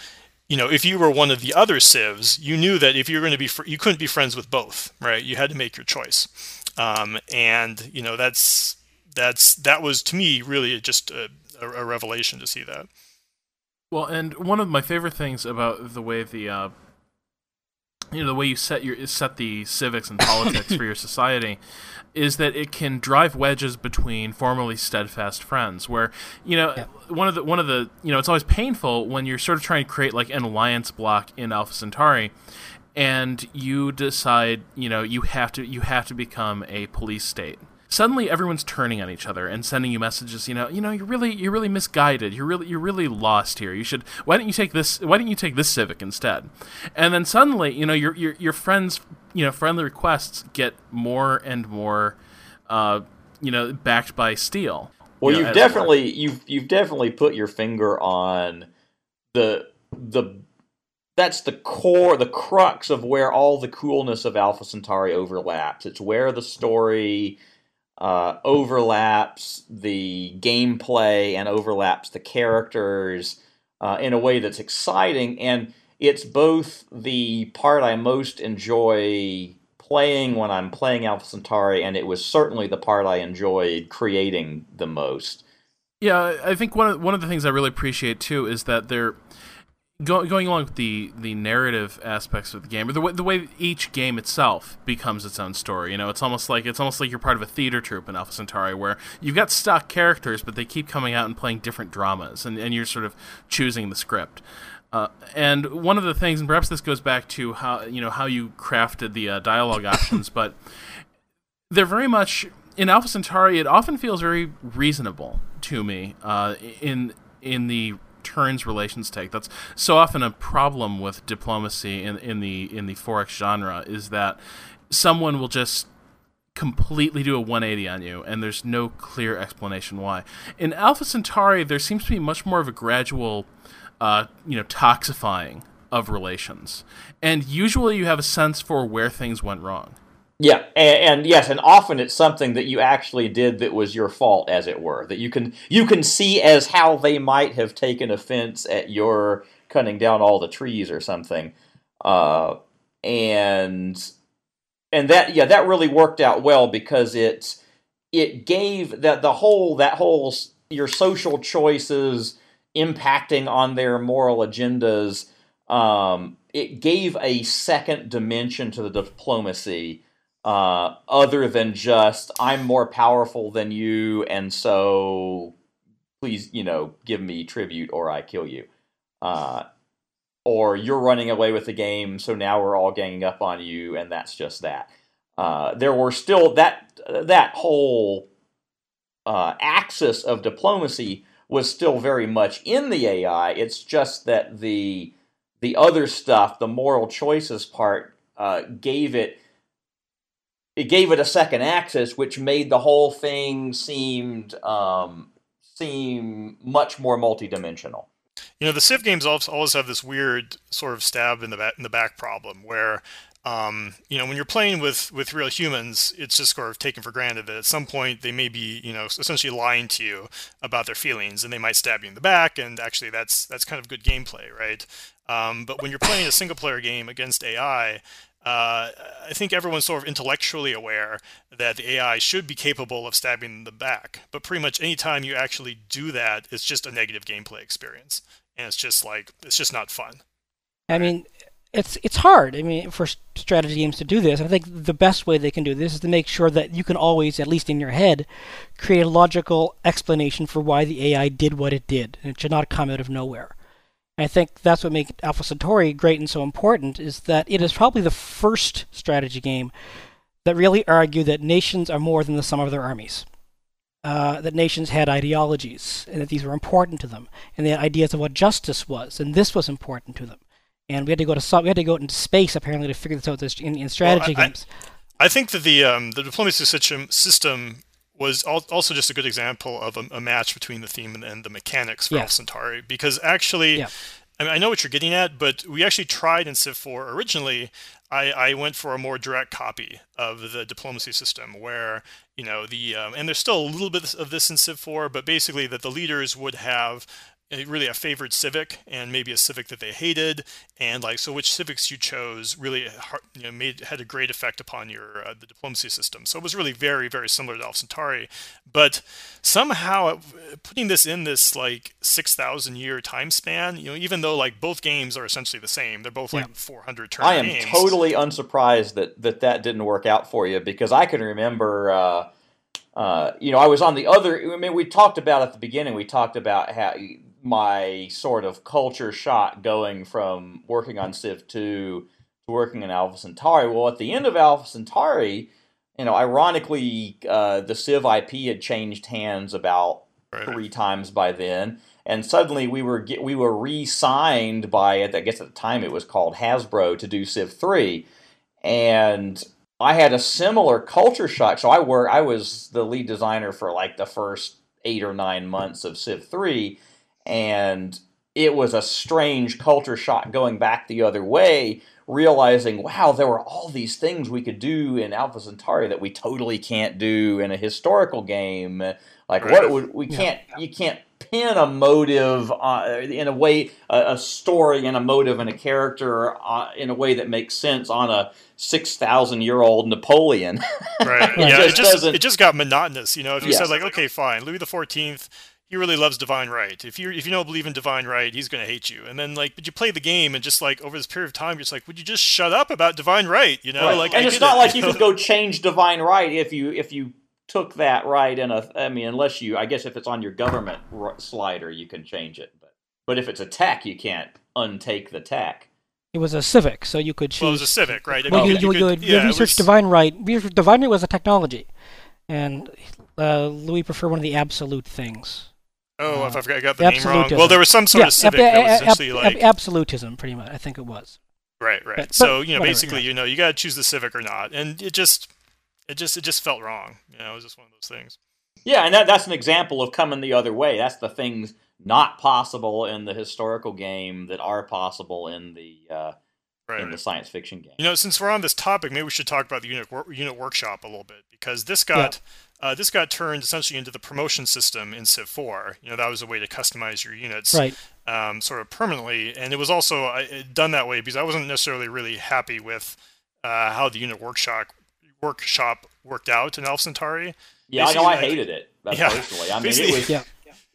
you know, if you were one of the other civs, you knew that if you were going to be, fr- you couldn't be friends with both, right? You had to make your choice, um, and you know that's that's that was to me really just a, a, revelation to see that. Well, and one of my favorite things about the way the uh, you know the way you set your set the civics and politics for [laughs] your society is that it can drive wedges between formerly steadfast friends where you know yeah. one of the one of the you know it's always painful when you're sort of trying to create like an alliance block in Alpha Centauri and you decide you know you have to you have to become a police state suddenly everyone's turning on each other and sending you messages you know you know you're really you're really misguided. You're really you're really lost here. You should why don't you take this why don't you take this civic instead? And then suddenly you know your your your friends you know friendly requests get more and more uh you know backed by steel. Well you have definitely you've you've definitely put your finger on the the that's the core, the crux of where all the coolness of Alpha Centauri overlaps. It's where the story uh, overlaps the gameplay and overlaps the characters uh, in a way that's exciting. And it's both the part I most enjoy playing when I'm playing Alpha Centauri, and it was certainly the part I enjoyed creating the most. Yeah, I think one of one of the things I really appreciate too is that they're Go, going along with the, the narrative aspects of the game, or the way, the way each game itself becomes its own story. You know, it's almost like it's almost like you're part of a theater troupe in Alpha Centauri, where you've got stock characters, but they keep coming out and playing different dramas, and, and you're sort of choosing the script. Uh, and one of the things, and perhaps this goes back to how you know how you crafted the uh, dialogue [coughs] options, but they're very much in Alpha Centauri. It often feels very reasonable to me uh, in in the turns relations take. That's so often a problem with diplomacy in, in the in the 4X genre is that someone will just completely do a 180 on you and there's no clear explanation why. In Alpha Centauri there seems to be much more of a gradual uh, you know toxifying of relations. And usually you have a sense for where things went wrong. Yeah, and, and, yes, and often it's something that you actually did that was your fault, as it were. That you can you can see as how they might have taken offense at your cutting down all the trees or something, uh, and and that yeah that really worked out well because it it gave that the whole that whole your social choices impacting on their moral agendas. Um, it gave a second dimension to the diplomacy uh, other than just I'm more powerful than you, and so please, you know, give me tribute or I kill you. Uh, or you're running away with the game, so now we're all ganging up on you, and that's just that. Uh, there were still that that whole uh, axis of diplomacy was still very much in the AI. It's just that the the other stuff, the moral choices part, uh, gave it it gave it a second axis, which made the whole thing seemed um, seem much more multidimensional. You know, the Civ games always have this weird sort of stab in the back, in the back problem where um, you know, when you're playing with with real humans, it's just sort of taken for granted that at some point they may be, you know, essentially lying to you about their feelings, and they might stab you in the back, and actually that's that's kind of good gameplay, right? Um, but when you're playing a single player game against AI, uh, I think everyone's sort of intellectually aware that the AI should be capable of stabbing the back. But pretty much anytime you actually do that, it's just a negative gameplay experience, and it's just like it's just not fun. I mean, it's it's hard. I mean, for strategy games to do this, I think the best way they can do this is to make sure that you can always, at least in your head, create a logical explanation for why the AI did what it did, and it should not come out of nowhere. And I think that's what makes Alpha Centauri great and so important is that it is probably the first strategy game that really argued that nations are more than the sum of their armies. Uh, that nations had ideologies and that these were important to them, and they had ideas of what justice was, and this was important to them and we had to go to we had to go into space apparently to figure this out in, in strategy well, I, games. I, I, think that the um, the diplomacy system system was also just a good example of a, a match between the theme and, and the mechanics for yeah. Centauri because actually. Yeah. I, mean, I know what you're getting at, but we actually tried in Civ 4 originally. I, I went for a more direct copy of the diplomacy system, where you know the um, and there's still a little bit of this in Civ 4, but basically that the leaders would have really a favored civic and maybe a civic that they hated and like so which civics you chose really you know made had a great effect upon your uh, the diplomacy system so it was really very very similar to Alpha Centauri but somehow uh, putting this in this like 6000 year time span you know even though like both games are essentially the same they're both yeah. like 400 turn I am games. totally unsurprised that that that didn't work out for you because I can remember uh uh, you know, I was on the other. I mean, we talked about at the beginning. We talked about how my sort of culture shock going from working on Civ 2 to working in Alpha Centauri. Well, at the end of Alpha Centauri, you know, ironically, uh, the Civ IP had changed hands about right. three times by then, and suddenly we were get, we were re-signed by I guess at the time it was called Hasbro to do Civ 3, and I had a similar culture shock. So I work I was the lead designer for like the first eight or nine months of Civ 3 and it was a strange culture shock going back the other way, realizing, wow, there were all these things we could do in Alpha Centauri that we totally can't do in a historical game. Like right. what would we can't yeah. you can't pin a motive uh, in a way a, a, story and a motive and a character uh, in a way that makes sense on a 6000 year old Napoleon. right. [laughs] yeah, it just, it just, it just got monotonous, you know. If you yes. said like okay, fine, Louis the 14th he really loves divine right. If you if you don't believe in divine right, he's going to hate you. And then like, but you play the game and just like over this period of time, you're just like, would you just shut up about divine right? You know, right. like and I it's not it, like [laughs] you, know? could go change divine right if you if you took that right in a. I mean, unless you, I guess if it's on your government slider, you can change it. But but if it's a tech, you can't untake the tech. It was a civic, so you could choose. Well, it was a civic, right? Well, you, you, you, could, you yeah, research was... divine right. Divine right was a technology, and uh, Louis preferred one of the absolute things. Oh, uh, if I forgot, I got the name wrong. Well, there was some sort yeah, of civic ab- that was essentially ab- like absolutism, pretty much. I think it was. Right, right. But, so you know, whatever, basically, yeah. you know, you got to choose the civic or not, and it just, it just, it just felt wrong. You know, it was just one of those things. Yeah, and that, that's an example of coming the other way. That's the things not possible in the historical game that are possible in the uh, right, in the science fiction game. You know, since we're on this topic, maybe we should talk about the unit wor- unit workshop a little bit because this got yeah. Uh, this got turned essentially into the promotion system in Civ 4. You know, that was a way to customize your units, right? Um, sort of permanently, and it was also uh, done that way because I wasn't necessarily really happy with uh, how the unit workshop workshop worked out in Alpha Centauri. Yeah, Basically, I know I hated it yeah. personally. I [laughs] mean, it was. Yeah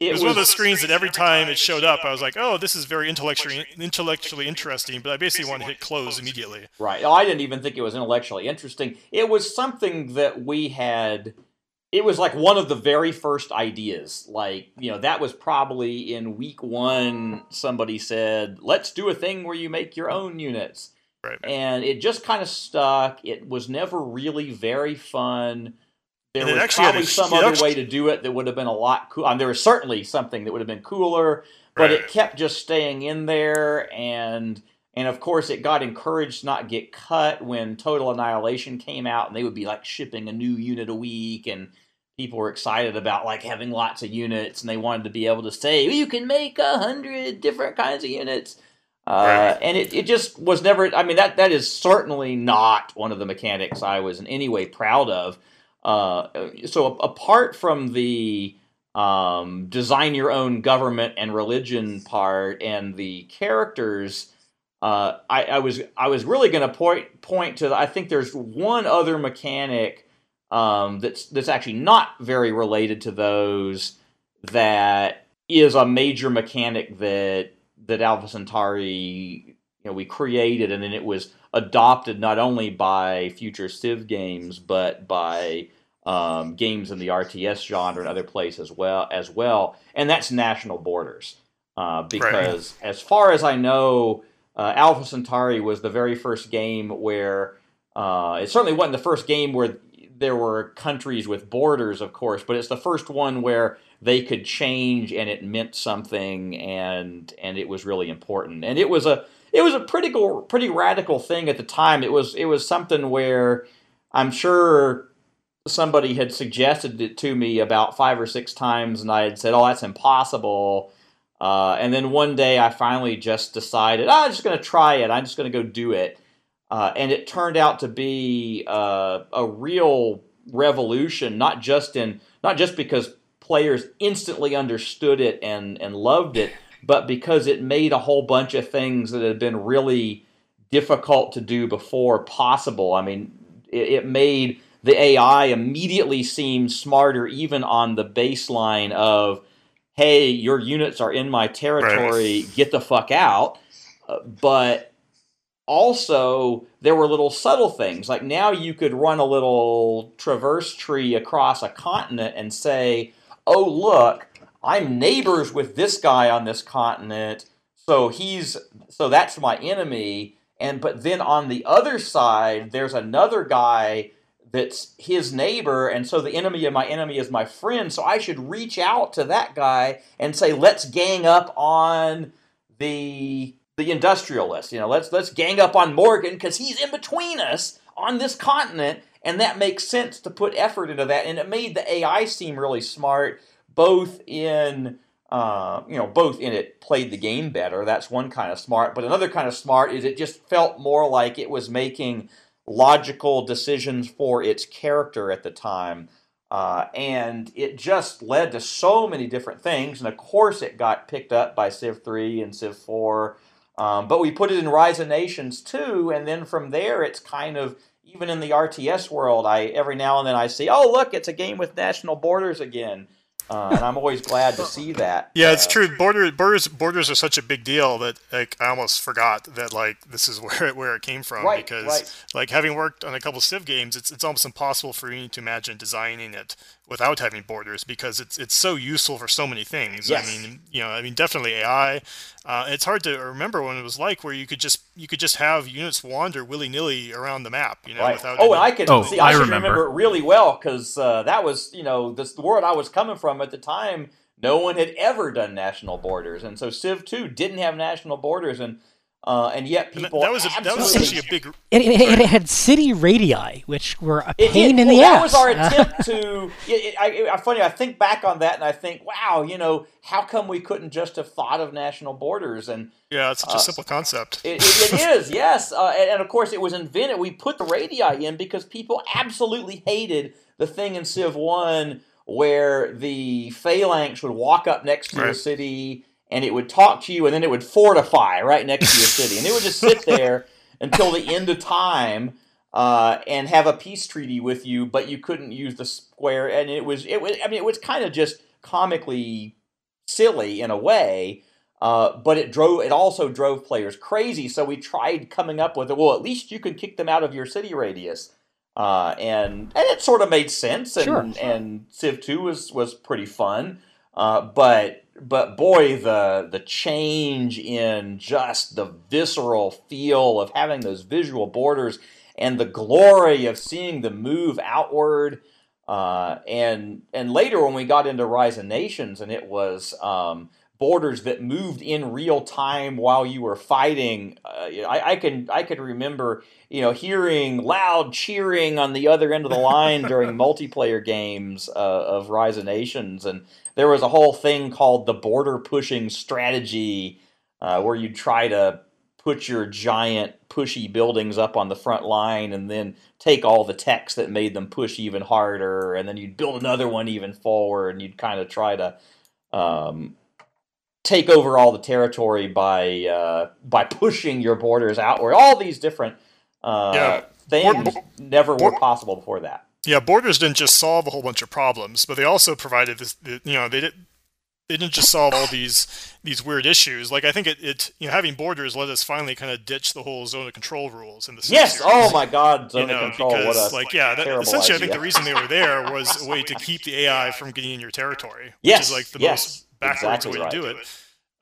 it, it was, was, one of those screens that every time it showed up, I was like, "Oh, this is very intellectually intellectually interesting," but I basically want to hit close immediately. Right. Oh, I didn't even think it was intellectually interesting. It was something that we had. It was like one of the very first ideas. Like you know, that was probably in week one. Somebody said, "Let's do a thing where you make your own units," right. and it just kind of stuck. It was never really very fun there was probably some other way to do it that would have been a lot cool. I um, mean, there was certainly something that would have been cooler, but right. it kept just staying in there, and and of course it got encouraged to not get cut when Total Annihilation came out, and they would be like shipping a new unit a week, and people were excited about like having lots of units, and they wanted to be able to say you can make a hundred different kinds of units. Uh, and it, it just was never. I mean that that is certainly not one of the mechanics I was in any way proud of. Uh, so apart from the um, design your own government and religion part and the characters, uh, I, I was I was really going to point point to. I think there's one other mechanic um, that's that's actually not very related to those that is a major mechanic that that Alpha Centauri you know we created and then it was adopted not only by future Civ games but by um, games in the RTS genre and other places as well as well and that's national borders uh, because right. as far as I know uh, Alpha Centauri was the very first game where uh, it certainly wasn't the first game where there were countries with borders, of course, but it's the first one where they could change and it meant something and and it was really important. And it was a it was a pretty cool, pretty radical thing at the time. It was it was something where I'm sure somebody had suggested it to me about five or six times, and I had said, "Oh, that's impossible." Uh, and then one day, I finally just decided, oh, I'm just going to try it. I'm just going to go do it. Uh, and it turned out to be uh, a real revolution, not just in not just because players instantly understood it and and loved it, [laughs] but because it made a whole bunch of things that had been really difficult to do before possible. I mean, it, it made the AI immediately seem smarter, even on the baseline of, "Hey, your units are in my territory. Right. Get the fuck out." Uh, but also there were little subtle things like now you could run a little traverse tree across a continent and say oh look i'm neighbors with this guy on this continent so he's so that's my enemy. And but then on the other side there's another guy that's his neighbor and so the enemy of my enemy is my friend so i should reach out to that guy and say let's gang up on the the industrialists. You know, let's let's gang up on Morgan because he's in between us on this continent, and that makes sense to put effort into that. And it made the AI seem really smart, both in uh, you know, both in it played the game better. That's one kind of smart, but another kind of smart is it just felt more like it was making logical decisions for its character at the time. Uh, and it just led to so many different things. And of course, it got picked up by Civ 3 and Civ 4 um, but we put it in Rise of Nations too, and then from there, it's kind of even in the RTS world. I every now and then I see, oh look, it's a game with national borders again. Uh, and I'm always glad to see that. Yeah, it's uh, true. Border, borders borders are such a big deal that like I almost forgot that like this is [laughs] where it, where it came from right, because right. like having worked on a couple Civ games, it's it's almost impossible for me to imagine designing it without having borders because it's it's so useful for so many things. Yes. I mean, you know, I mean definitely AI. Uh, it's hard to remember when it was like where you could just you could just have units wander willy nilly around the map, you know, right. without. Oh, any... and I can oh, see. I, I remember. remember. it really well because uh, that was you know this, the world I was coming from at the time. No one had ever done national borders, and so Civ 2 didn't have national borders, and uh, and yet people that was a, that was actually a big. It, it, it, had city radii, which were a pain in well, the that ass. That was our [laughs] attempt to. It, I, I, funny, I think back on that and I think, wow, you know, how come we couldn't just have thought of national borders? And yeah, it's such uh, a simple concept. it, [laughs] is, yes, uh, and, and, of course it was invented. We put the radii in because people absolutely hated the thing in Civ One where the phalanx would walk up next to right. a city and it would talk to you, and then it would fortify right next to your city, and it would just sit [laughs] there until the end of time. Uh, and have a peace treaty with you, but you couldn't use the square. And it was, it was. I mean, it was kind of just comically silly in a way, uh, but it drove. It also drove players crazy. So we tried coming up with, it well, at least you could kick them out of your city radius, uh, and and it sort of made sense. And sure. and Civ Two was was pretty fun, uh, but but boy, the the change in just the visceral feel of having those visual borders and the glory of seeing them move outward. Uh, and and later when we got into Rise of Nations and it was um, borders that moved in real time while you were fighting. Uh, I, I, can I can remember you know hearing loud cheering on the other end of the line during [laughs] multiplayer games uh, of Rise of Nations, and there was a whole thing called the border pushing strategy, uh, where you'd try to put your giant pushy buildings up on the front line and then take all the techs that made them push even harder and then you'd build another one even forward and you'd kind of try to um, take over all the territory by uh, by pushing your borders outward. All these different uh, yeah. things never were possible before that. Yeah, borders didn't just solve a whole bunch of problems, but they also provided this. You know, they did they didn't just solve all these these weird issues. Like I think it, it you know having borders let us finally kind of ditch the whole zone of control rules in the yes. Oh series. Oh my God, zone you know, of control. Because like yeah, that, essentially idea. I think the reason they were there was a way to keep the AI from getting in your territory, yes. which is like the yes. most backwards exactly way right. to do it.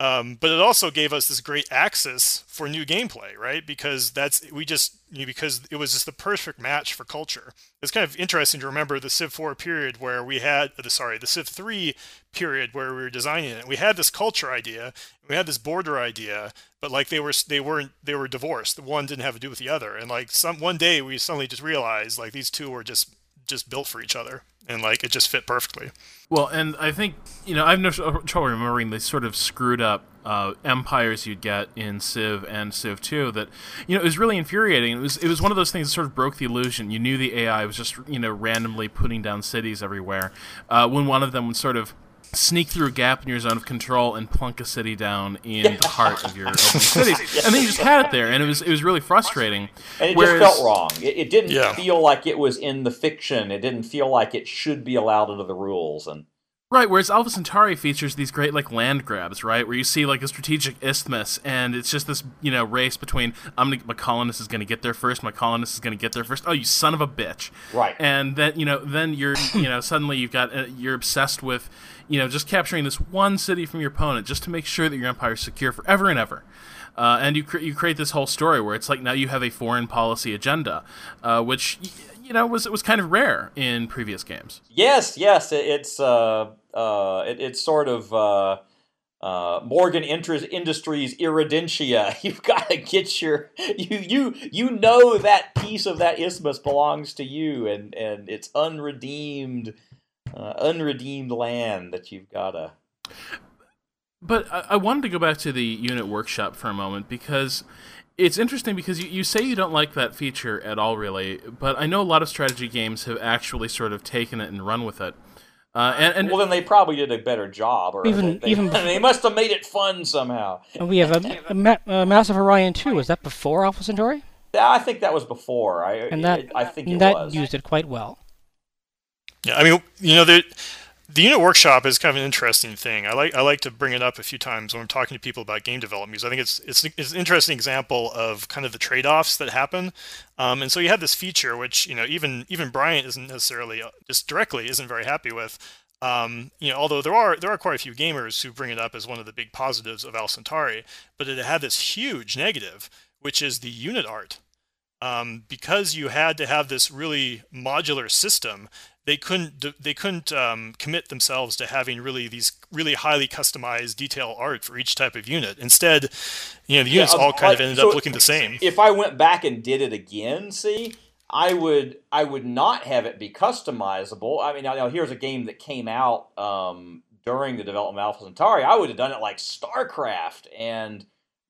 Um, but it also gave us this great axis for new gameplay, right? Because that's we just you know, because it was just the perfect match for culture. It's kind of interesting to remember the Civ 4 period where we had the sorry the Civ 3 period where we were designing it. We had this culture idea, we had this border idea, but like they were they weren't they were divorced. The one didn't have to do with the other, and like some one day we suddenly just realized like these two were just just built for each other and like it just fit perfectly. Well, and I think you know I have no trouble remembering the sort of screwed up uh, empires you'd get in Civ and Civ 2 that you know it was really infuriating. It was it was one of those things that sort of broke the illusion. You knew the AI was just you know randomly putting down cities everywhere. Uh, when one of them would sort of sneak through a gap in your zone of control and plunk a city down in the heart of your open cities. [laughs] And then you just had it there, and it was it was really frustrating. And it Whereas, just felt wrong. It, it didn't yeah. feel like it was in the fiction. It didn't feel like it should be allowed under the rules. And Right, whereas Alpha Centauri features these great like land grabs, right? Where you see like a strategic isthmus, and it's just this you know race between I'm gonna, my colonist is going to get there first, my colonist is going to get there first. Oh, you son of a bitch! Right, and then you know then you're you know suddenly you've got uh, you're obsessed with you know just capturing this one city from your opponent just to make sure that your empire is secure forever and ever. Uh, and you cre- you create this whole story where it's like now you have a foreign policy agenda, uh, which you know was was kind of rare in previous games. Yes, yes, it, it's uh, uh, it, it's sort of uh, uh, Morgan Industries Iridentia. [laughs] You've got to get your you you you know that piece of that isthmus belongs to you, and and it's unredeemed, uh, unredeemed land that you've got to. But I, I wanted to go back to the unit workshop for a moment because it's interesting because you, you say you don't like that feature at all, really, but I know a lot of strategy games have actually sort of taken it and run with it. Uh, and, and, well, then they probably did a better job, or even they, even they [laughs] must have made it fun somehow. And we have a, a, Ma- a Master of Orion two. Was that before Alpha Centauri? Yeah, I think that was before. I and that I think that was. used it quite well. Yeah, I mean, you know, the the unit workshop is kind of an interesting thing. I like I like to bring it up a few times when I'm talking to people about game development because I think it's it's, it's an interesting example of kind of the trade offs that happen. Um, and so you have this feature which you know even even Brian isn't necessarily uh, just directly isn't very happy with. Um, you know, although there are there are quite a few gamers who bring it up as one of the big positives of Alpha Centauri, but it had this huge negative, which is the unit art. Um, because you had to have this really modular system, they couldn't they couldn't um, commit themselves to having really these really highly customized detail art for each type of unit. Instead, you know, the units yeah, all kind of ended so up looking the same. If I went back and did it again, see, I would I would not have it be customizable. I mean, now, now here's a game that came out um, during the development of Alpha Centauri. I would have done it like StarCraft and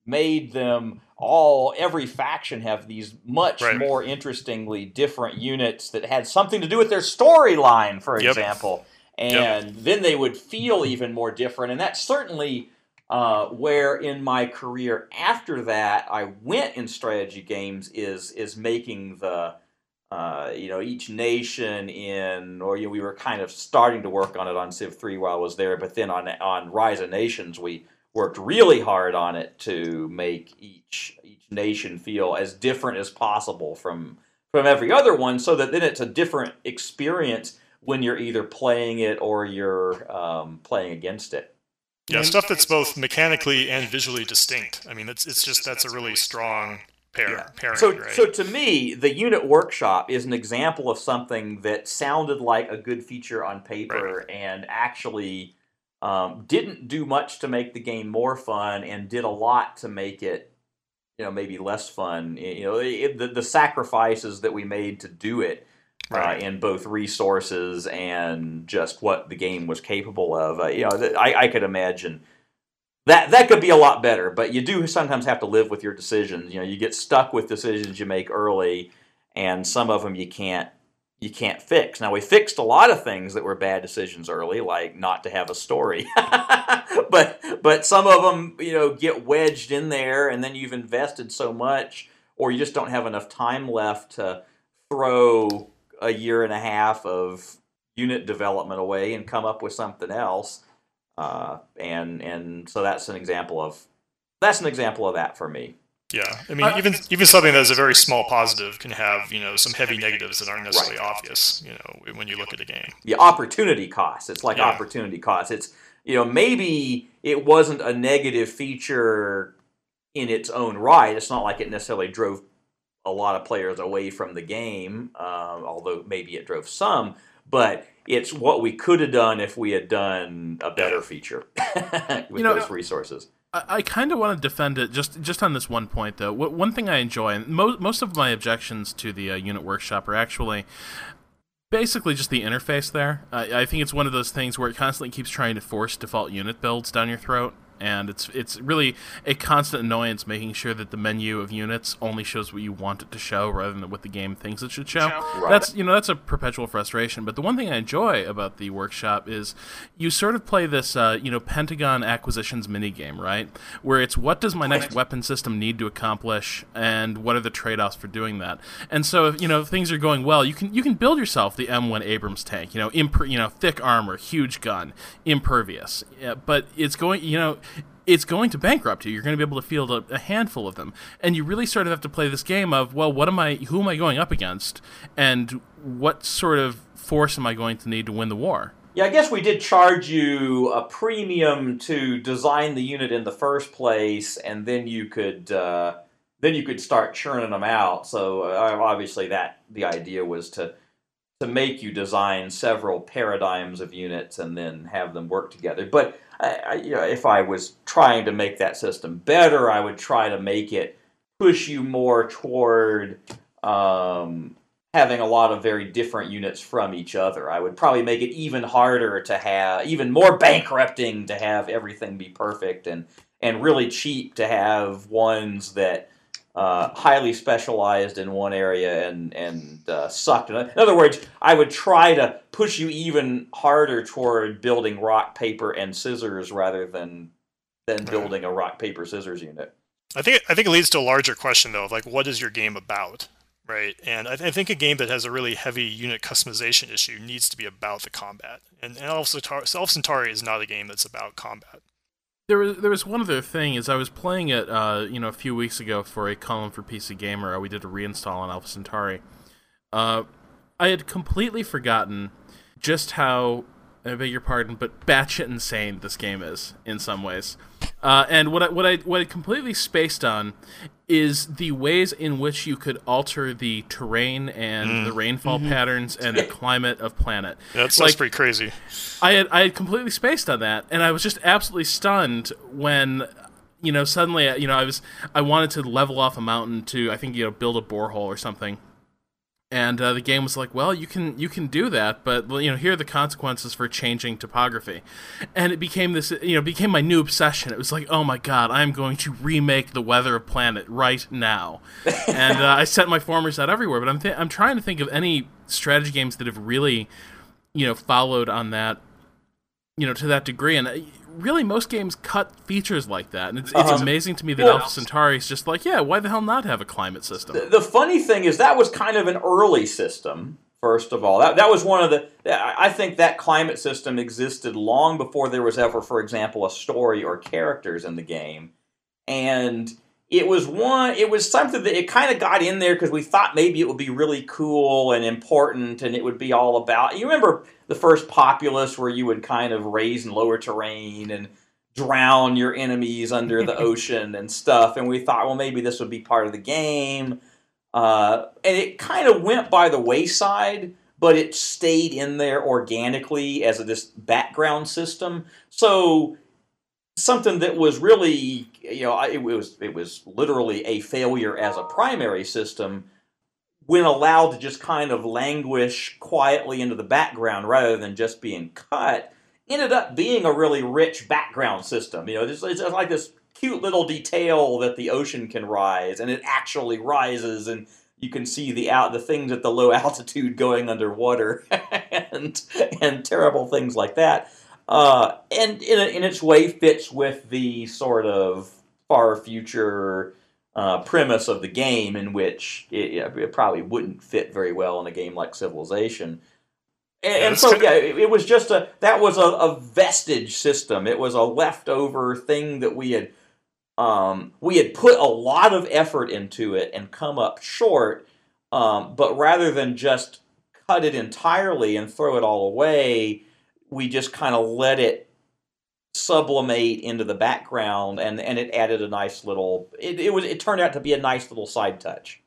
made them all every faction have these much right. more interestingly different units that had something to do with their storyline, for yep. example. And yep. then they would feel even more different. And that's certainly uh, where in my career after that I went in strategy games is is making the uh, you know, each nation in, or you know, we were kind of starting to work on it on Civ 3 while I was there, but then on on Rise of Nations, we worked really hard on it to make each each nation feel as different as possible from from every other one, so that then it's a different experience when you're either playing it or you're um, playing against it. Yeah, stuff that's both mechanically and visually distinct. I mean, it's it's just that's a really strong pair, yeah. pairing. So, right? so to me, the unit workshop is an example of something that sounded like a good feature on paper right. and actually um, didn't do much to make the game more fun and did a lot to make it you know maybe less fun you know it, the, the sacrifices that we made to do it uh, right. uh, in both resources and just what the game was capable of uh, you know I, I could imagine that that could be a lot better but you do sometimes have to live with your decisions you know you get stuck with decisions you make early and some of them you can't you can't fix. Now we fixed a lot of things that were bad decisions early, like not to have a story. [laughs] but but some of them, you know, get wedged in there, and then you've invested so much, or you just don't have enough time left to throw a year and a half of unit development away and come up with something else. Uh, and and so that's an example of that's an example of that for me. Yeah, I mean, uh, even even something that is a very small positive can have you know some heavy negatives that aren't necessarily right. obvious. You know, when you look at a game. the opportunity cost. It's like yeah. opportunity cost. It's you know maybe it wasn't a negative feature in its own right. It's not like it necessarily drove a lot of players away from the game, uh, although maybe it drove some. But it's what we could have done if we had done a better feature [laughs] with you know, those resources. I, kind of want to defend it just just on this one point though. What, one thing I enjoy, and most most of my objections to the uh, Unit Workshop are actually basically just the interface there. I think it's one of those things where it constantly keeps trying to force default unit builds down your throat and it's it's really a constant annoyance making sure that the menu of units only shows what you want it to show rather than what the game thinks it should show. Right. That's you know that's a perpetual frustration. But the one thing I enjoy about the workshop is you sort of play this uh, you know Pentagon acquisitions mini game, right? Where it's what does my next weapon system need to accomplish, and what are the trade offs for doing that. And so if you know if things are going well, you can you can build yourself the M1 Abrams tank. You know, imper- you know thick armor, huge gun, impervious. Yeah, but it's going you know it's going to bankrupt you. You're going to be able to field a, a, handful of them, and you really sort of have to play this game of well, what am I? Who am I going up against? And what sort of force am I going to need to win the war? Yeah, I guess we did charge you a premium to design the unit in the first place, and then you could uh, then you could start churning them out. So uh, obviously, that the idea was to to make you design several paradigms of units and then have them work together. But I, you know, if I was trying to make that system better, I would try to make it push you more toward um, having a lot of very different units from each other. I would probably make it even harder to have, even more bankrupting to have everything be perfect, and and really cheap to have ones that uh, highly specialized in one area and and uh, sucked. In other words, I would try to push you even harder toward building rock, paper, and scissors rather than than building a rock, paper, scissors unit. I think I think it leads to a larger question though, of like what is your game about, right? And I, I think a game that has a really heavy unit customization issue needs to be about the combat. And, and Alpha Centauri is not a game that's about combat. There was there was one other thing is I was playing it uh, you know a few weeks ago for a column for PC Gamer. Uh, we did a reinstall on Alpha Centauri. Uh, I had completely forgotten just how I beg your pardon, but batshit insane this game is in some ways. Uh, and what I, what I what I completely spaced on is the ways in which you could alter the terrain and mm. the rainfall mm-hmm. patterns and the climate of planet. [laughs] Yeah, that sounds like, pretty crazy. I had I had completely spaced on that, and I was just absolutely stunned when you know suddenly you know I was I wanted to level off a mountain to I think you know build a borehole or something and uh, the game was like, "Well, you can you can do that, but you know here are the consequences for changing topography," and it became this you know became my new obsession. It was like, "Oh my god, I'm going to remake the weather of planet right now," [laughs] and uh, I sent my formers out everywhere. But I'm th- I'm trying to think of any strategy games that have really you know followed on that you know to that degree, and uh, really most games cut features like that, and it's, it's uh-huh. amazing to me that well, Alpha Centauri is just like, yeah, why the hell not have a climate system? The, the, funny thing is that was kind of an early system. First of all, that that was one of the. I think that climate system existed long before there was ever, for example, a story or characters in the game, and it was one. It was something that it kind of got in there because we thought maybe it would be really cool and important, and it would be all about. You remember the first Populous, where you would kind of raise and lower terrain and drown your enemies under the [laughs] ocean and stuff. And we thought, well, maybe this would be part of the game. Uh, and it kind of went by the wayside. but it stayed in there organically as a, this background system. So something that was really, you know, it was it was literally a failure as a primary system when allowed to just kind of languish quietly into the background rather than just being cut, ended up being a really rich background system. You know, it's, it's like this cute little detail that the ocean can rise, and it actually rises, and you can see the out the things at the low [laughs] altitude going underwater, [laughs] and and terrible things like that. Uh, and in, a, in its way fits with the sort of far future uh, premise of the game, in which it, it, probably wouldn't fit very well in a game like Civilization. And, and so, yeah, it, it, was just a that was a, a, vestige system. It was a leftover thing that we had um, we had put a lot of effort into it and come up short. Um, but rather than just cut it entirely and throw it all away, we just kind of let it sublimate into the background and and it added a nice little it, it was it turned out to be a nice little side touch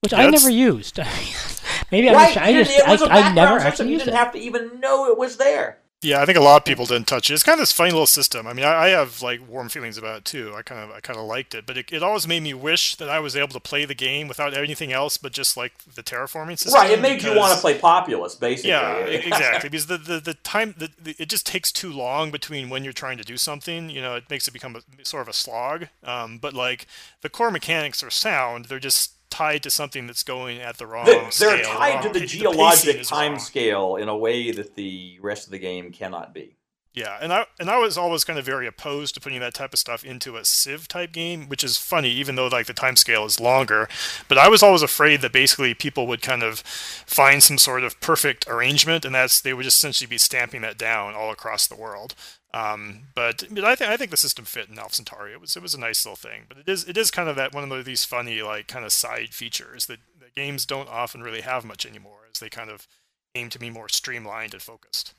which That's... I never used. [laughs] Maybe right. I just, I, just I, I never actually used You didn't it. have to even know it was there. Yeah, I think a lot of people didn't touch it. It's kind of this funny little system. I mean, I, I, have like warm feelings about it too. I kind of, I kind of liked it, but it, it always made me wish that I was able to play the game without anything else but just like the terraforming system. Right, it made because, you want to play Populous, basically. Yeah, exactly. Because the the, the time, the, the, it just takes too long between when you're trying to do something. You know, it makes it become a, sort of a slog. Um, but like the core mechanics are sound. They're just tied to something that's going at the wrong they're, scale. They're tied to the, the geologic time wrong. scale in a way that the rest of the game cannot be. Yeah, and I and I was always kind of very opposed to putting that type of stuff into a Civ type game, which is funny, even though like the time scale is longer. But I was always afraid that basically people would kind of find some sort of perfect arrangement, and that's they would just essentially be stamping that down all across the world. Um, but but I think I think the system fit in Alpha Centauri. It was it was a nice little thing. But it is it is kind of that one of these funny like kind of side features that, that games don't often really have much anymore, as they kind of aim to be more streamlined and focused.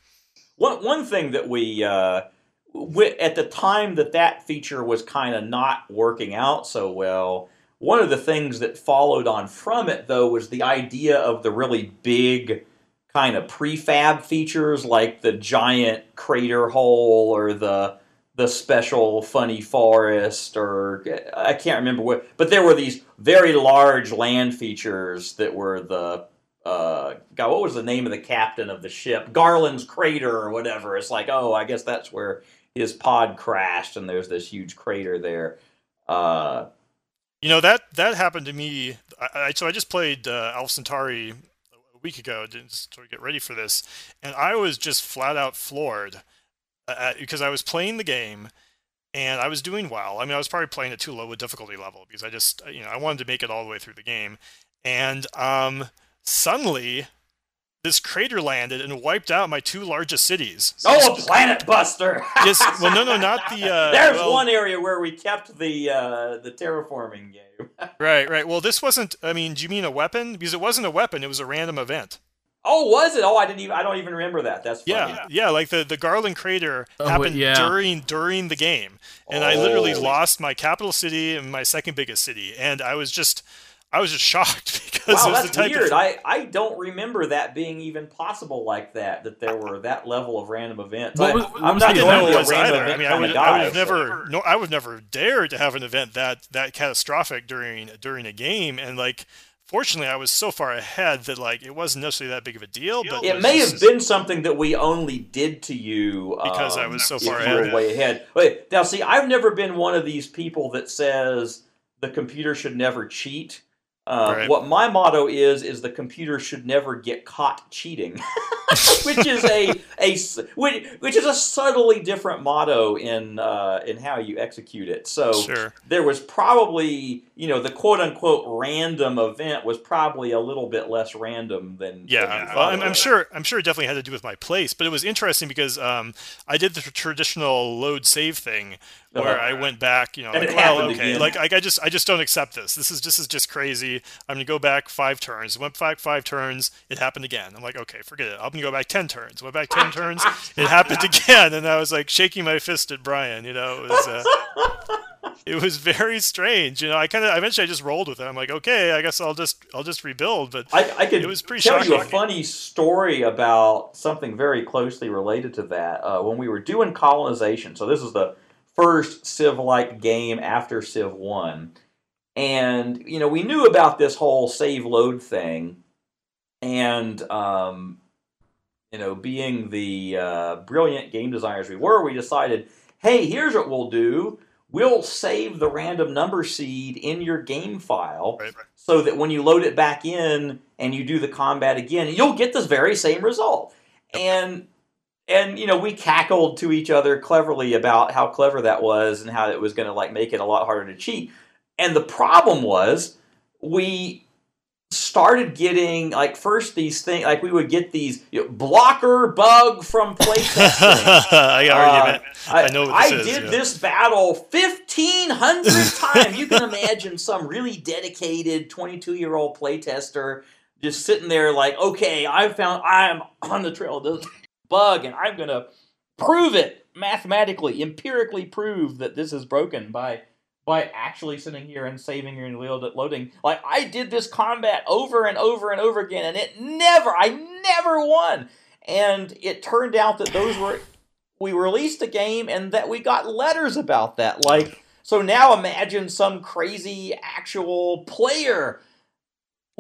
One one thing that we uh, at the time that that feature was kind of not working out so well. One of the things that followed on from it, though, was the idea of the really big kind of prefab features, like the giant crater hole or the the special funny forest, or I can't remember what. But there were these very large land features that were the uh, God, what was the name of the captain of the ship? Garland's crater or whatever. It's like, oh, I guess that's where his pod crashed, and there's this huge crater there. Uh, you know that that happened to me. I, I so I just played uh, Alpha Centauri week ago, sort of get ready for this, and I was just flat out floored uh, because I was playing the game and I was doing well. I mean, I was probably playing at too low a difficulty level because I just, you know, I wanted to make it all the way through the game, and um, suddenly this crater landed and wiped out my two largest cities. Oh, a planet buster! yes, well, no, no, not [laughs] the. Uh, There's well, one area where we kept the uh, the terraforming game. [laughs] right, right. Well, this wasn't. I mean, do you mean a weapon? Because it wasn't a weapon; it was a random event. Oh, was it? Oh, I didn't even. I don't even remember that. That's funny. yeah, yeah. Like the the Garland crater oh, happened yeah. during during the game, and oh. I literally oh. lost my capital city and my second biggest city, and I was just I was just [laughs] shocked because wow, it was that's the type weird. Of... I, I don't remember that being even possible like that. That there were that level of random events. What was, I, am not normally a random either. event I mean, I would, guy, I would so. never, no, I would never dare to have an event that that catastrophic during during a game, and like. Fortunately, I was so far ahead that like it wasn't necessarily that big of a deal. But it, may just, have been something that we only did to you because um, I was so far ahead. way ahead. Wait, now see, I've never been one of these people that says the computer should never cheat uh, right. What my motto is is the computer should never get caught cheating, [laughs] which is a a which, which is a subtly different motto in uh, in how you execute it. So sure. there was probably you know the quote unquote random event was probably a little bit less random than yeah. Than well, I'm, I'm, sure I'm sure it definitely had to do with my place, but it was interesting because um, I did the traditional load save thing where uh-huh. I went back, you know, like, well, okay, like, like I just I just don't accept this. This is this is just crazy. I'm gonna go back five turns. Went back five turns. It happened again. I'm like, okay, forget it. I'm gonna go back ten turns. Went back ten [laughs] turns. It happened again, and I was like shaking my fist at Brian. You know, it was. Uh, it was very strange. You know, I kind of eventually I just rolled with it. I'm like, okay, I guess I'll just I'll just rebuild. But I, I could it was pretty tell shocking. you a funny story about something very closely related to that. Uh, when we were doing colonization, so this is the first Civ-like game after Civ One, and you know we knew about this whole save load thing, and um, you know, being the uh, brilliant game designers we were, we decided, hey, here's what we'll do. We'll save the random number seed in your game file Right. so that when you load it back in and you do the combat again, you'll get this very same result. And and you know, we cackled to each other cleverly about how clever that was and how it was going to like make it a lot harder to cheat. And the problem was we started getting like first these things like we would get these you know, blocker bug from playtesting. [laughs] I already Uh, I, know what this I is, did yeah. this battle 1500 [laughs] times. You can imagine some really dedicated 22 year old playtester just sitting there like, okay, I found I'm on the trail of this bug and I'm going to prove it mathematically, empirically prove that this is broken by by actually sitting here and saving and load- loading. Like I did this combat over and over and over again and it never I never won. And it turned out that those were we released a game and that we got letters about that. Like, so now imagine some crazy actual player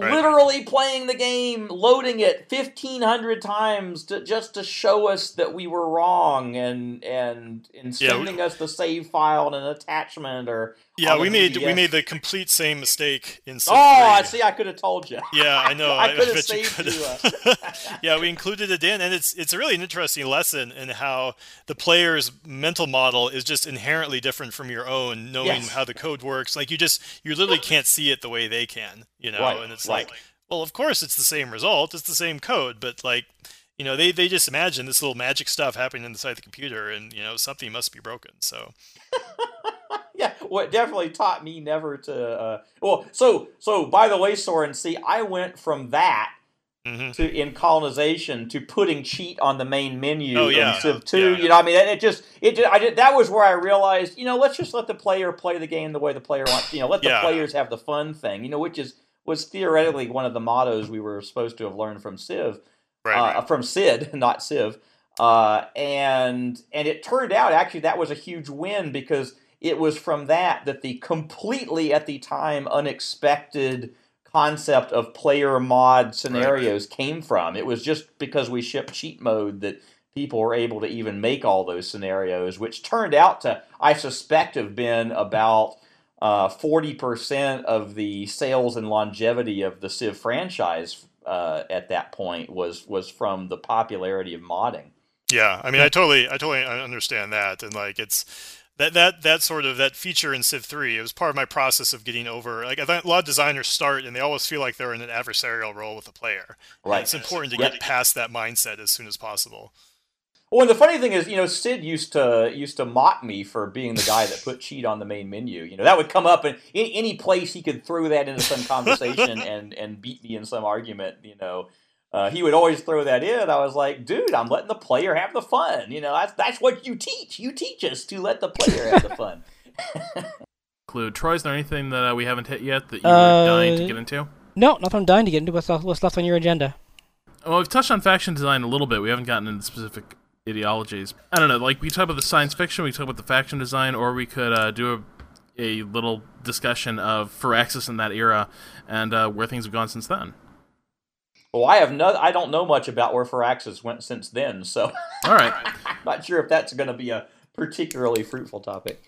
Right. literally playing the game, loading it fifteen hundred times to, just to show us that we were wrong and and and Yeah, we- sending us the save file and an attachment or Yeah, we made we made the complete same mistake in Oh, I see. I could have told you. Yeah, I know. [laughs] I could have bet you saved you. uh, [laughs] yeah, we included it in, and it's it's a really an interesting lesson in how the player's mental model is just inherently different from your own, knowing Yes. how the code works. Like you just you literally can't see it the way they can, you know. Right, and it's right. like, well, of course it's the same result, it's the same code, but like. You know, they, they just imagine this little magic stuff happening inside the computer, and you know something must be broken. So [laughs] [laughs] yeah, well, it definitely taught me never to. Uh, well, so so by the way, Soren, see, I went from that mhm. to in colonization to putting cheat on the main menu Oh, yeah. in Civ Two. Yeah. You know, I mean, it it just it just, I did, that was where I realized, you know, let's just let the player play the game the way the player wants. You know, let the Yeah. players have the fun thing. You know, which is was theoretically one of the mottos we were supposed to have learned from Civ right, uh, right. from Sid, [laughs] not Civ. Uh, and and it turned out actually that was a huge win because it was from that that the completely at the time unexpected concept of player mod scenarios came from. It was just because we shipped cheat mode that people were able to even make all those scenarios, which turned out to I suspect have been about uh, forty percent of the sales and longevity of the Civ franchise uh, at that point was was from the popularity of modding. Yeah, I mean, I totally, I totally understand that, and like it's that that that sort of that feature in Civ 3. It was part of my process of getting over. Like I think a lot of designers start and they always feel like they're in an adversarial role with the player. And Right. It's important to Yep. get past that mindset as soon as possible. Well, and the funny thing is, you know, Sid used to used to mock me for being the guy that put [laughs] cheat on the main menu. You know, that would come up in, in any place he could throw that into some conversation [laughs] and and beat me in some argument. You know, uh, he would always throw that in. I was like, dude, I'm letting the player have the fun. You know, that's that's what you teach. You teach us to let the player have the fun. [laughs] Clue. Troy, is there anything that uh, we haven't hit yet that you Uh, were dying to get into? No, nothing I'm dying to get into. What's, what's left on your agenda? Well, we've touched on faction design a little bit. We haven't gotten into specific ideologies. I don't know. Like we talk about the science fiction, we talk about the faction design, or we could uh, do a, a little discussion of Firaxis in that era and uh, where things have gone since then. Well, I have no, I don't know much about where Firaxis went since then, so All right. I'm [laughs] not sure if that's going to be a particularly fruitful topic.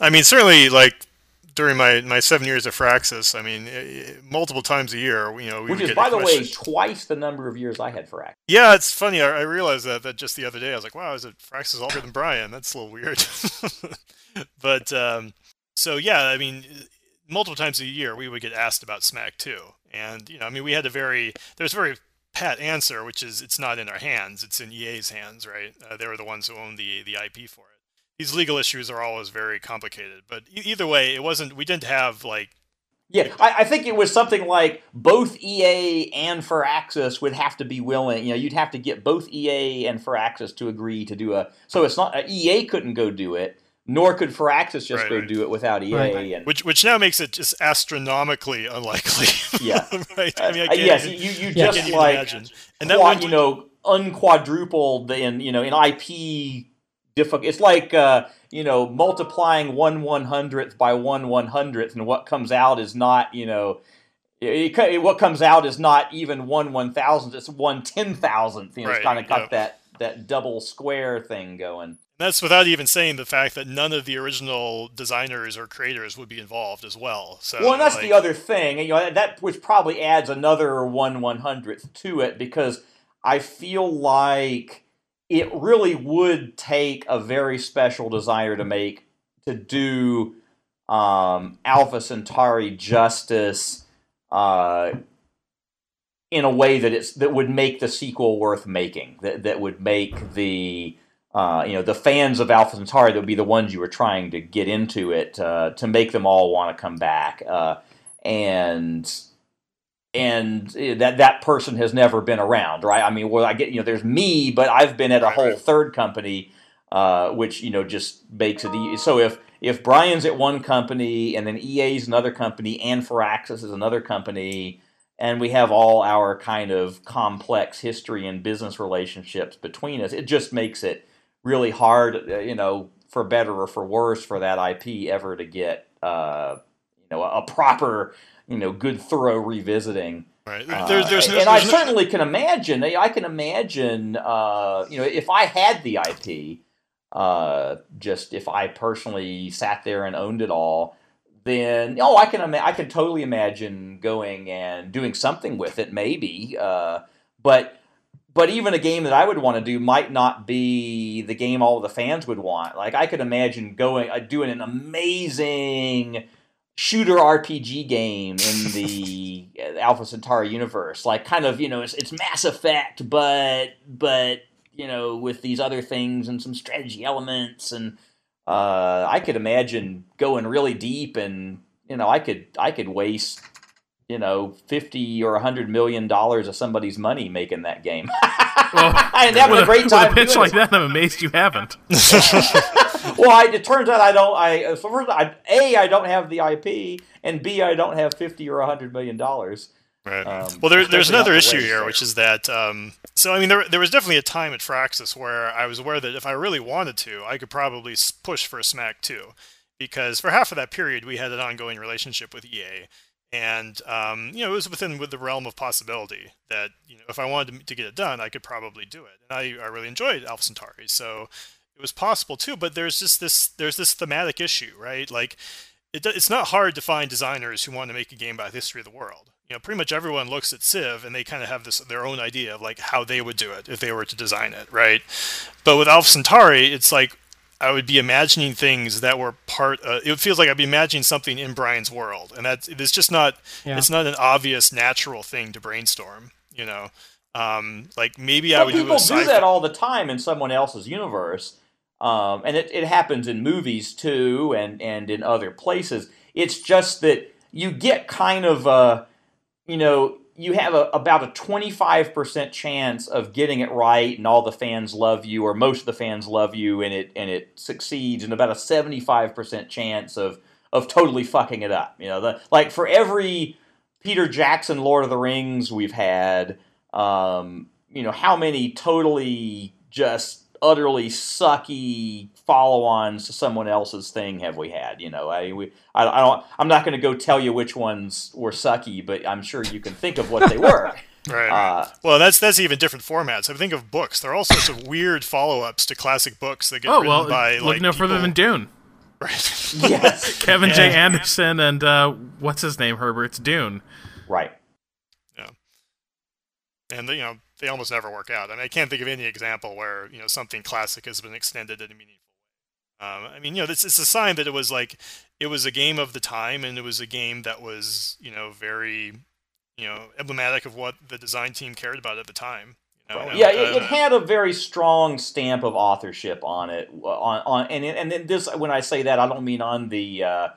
I mean, certainly, like during my my seven years of Firaxis, I mean, eh, multiple times a year, you know, we Which is, by the way, twice the number of years I had Firaxis. Yeah, it's funny. I, I realized that that just the other day. I was like, wow, is it Firaxis older than Brian? That's a little weird. [laughs] but um, so yeah, I mean, multiple times a year we would get asked about Smack 2, and you know, I mean, we had a very there's a very pat answer, which is it's not in our hands; it's in EA's hands, right? Uh, they were the ones who own the the IP for it. These legal issues are always very complicated, but e- either way, it wasn't. We didn't have like Yeah, I, I think it was something like both EA and Firaxis would have to be willing. You know, you'd have to get both EA and Firaxis to agree to do a. So it's not uh, EA couldn't go do it, nor could Firaxis just Right, go right. do it without EA. Right. And Which which now makes it just astronomically unlikely. [laughs] Yeah. right. I mean, I Uh, can't yes, even, you, you Yeah. can't just like imagine. And that quad- one, you know unquadrupled in you know in IP difficult. It's like uh, you know multiplying one one hundredth by one one hundredth, and what comes out is not you know. It, it, what comes out is not even one one thousandth; it's one ten thousandth. You know, Right, it's kind of got yeah. that that double square thing going. That's without even saying the fact that none of the original designers or creators would be involved as well. So Well, and that's like, the other thing, you know, that which probably adds another one one hundredth to it because I feel like it really would take a very special designer to make to do um, Alpha Centauri justice uh, in a way that it's that would make the sequel worth making. That that would make the uh, you know the fans of Alpha Centauri that would be the ones you were trying to get into it uh, to make them all want to come back. Uh, and and eh, that that person has never been around, right? I mean, well, I get you know, there's me, but I've been at a whole third company, uh, which you know just makes it. E- so if if Brian's at one company and then EA's another company and Firaxis is another company, and we have all our kind of complex history and business relationships between us, it just makes it really hard, uh, you know, for better or for worse, for that IP ever to get, uh, you know, a, a proper, you know, good thorough revisiting. right. Uh, There's, there's, and there's I certainly can imagine. I can imagine. Uh, you know, if I had the IP, uh, just if I personally sat there and owned it all, then oh, I can. Ima- I can totally imagine going and doing something with it, maybe. Uh, but but even a game that I would want to do might not be the game all the fans would want. Like I could imagine going uh, doing an amazing shooter RPG game in [laughs] the Alpha Centauri universe, like kind of you know it's, it's Mass Effect, but but you know with these other things and some strategy elements, and uh, I could imagine going really deep, and you know I could I could waste you know fifty or hundred million dollars of somebody's money making that game. [laughs] Well, and having with a great time. With a pitch like that, I'm amazed you haven't. [laughs] well, I, it turns out I don't. I so first, I, a I don't have the IP, and b I don't have fifty or hundred million dollars. Right. Um, well, there, there's another the issue here, which is that. Um, so, I mean, there, there was definitely a time at Firaxis where I was aware that if I really wanted to, I could probably push for a Smack 2. Because for half of that period, we had an ongoing relationship with EA. And, um, you know, it was within with the realm of possibility that, you know, if I wanted to, to get it done, I could probably do it. And I, I really enjoyed Alpha Centauri. So it was possible too, but there's just this, there's this thematic issue, right? Like, it, it's not hard to find designers who want to make a game about the history of the world. You know, pretty much everyone looks at Civ and they kind of have this their own idea of like how they would do it if they were to design it, right? But with Alpha Centauri, it's like I would be imagining things that were part. Uh, it feels like I'd be imagining something in Brian's world, and that's it's just not. Yeah. It's not an obvious natural thing to brainstorm. You know, um, like maybe I Well, would do people a do sci-fi. that all the time in someone else's universe, um, and it, it happens in movies too, and and in other places. It's just that you get kind of a, you know, you have a, about a twenty five percent chance of getting it right, and all the fans love you, or most of the fans love you, and it and it succeeds, and about a seventy five percent chance of of totally fucking it up. You know, the like for every Peter Jackson Lord of the Rings we've had, um, you know, how many totally just utterly sucky follow-ons to someone else's thing have we had? You know, I we I, I don't I'm not going to go tell you which ones were sucky, but I'm sure you can think of what they were. [laughs] Right. Uh, well, that's that's even different formats. I think of books. There are all sorts of weird follow-ups to classic books that get Oh written well, by look like no further people- than Dune. Right. [laughs] yes, [laughs] Kevin J. Anderson and uh, what's his name? Herbert's Dune. right. Yeah. And you know they almost never work out. I mean, I can't think of any example where you know something classic has been extended in a meaningful way. Um, I mean, you know, this it's a sign that it was like it was a game of the time, and it was a game that was you know very you know emblematic of what the design team cared about at the time. You know, yeah, and, it, it uh, had a very strong stamp of authorship on it. On on and and then this when I say that I don't mean on the uh,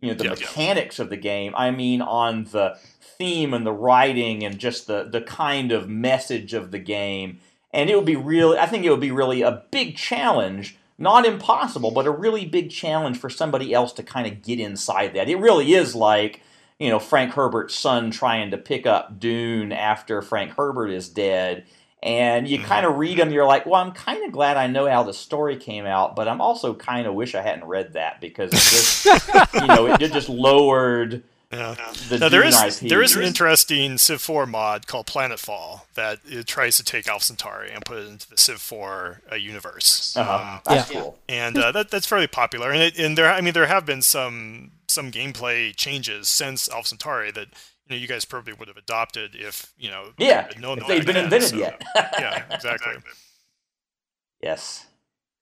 you know the Yeah, yeah. mechanics of the game. I mean on the theme and the writing and just the the kind of message of the game. And it would be really, I think it would be really a big challenge not impossible, but a really big challenge for somebody else to kind of get inside that. It really is like, you know, Frank Herbert's son trying to pick up Dune after Frank Herbert is dead. And you mm-hmm. kind of read them, you're like, well, I'm kind of glad I know how the story came out, but I'm also kind of wish I hadn't read that because it just, [laughs] you know, it just lowered yeah. The now, there is there is an interesting Civ 4 mod called Planetfall that it tries to take Alpha Centauri and put it into the Civ 4 uh, universe. Uh-huh. Um, that's yeah. cool. And uh, that, that's fairly popular. And it, and there I mean there have been some some gameplay changes since Alpha Centauri that you know you guys probably would have adopted if you know yeah if they'd been invented so, yet. yeah, [laughs] exactly. Yes.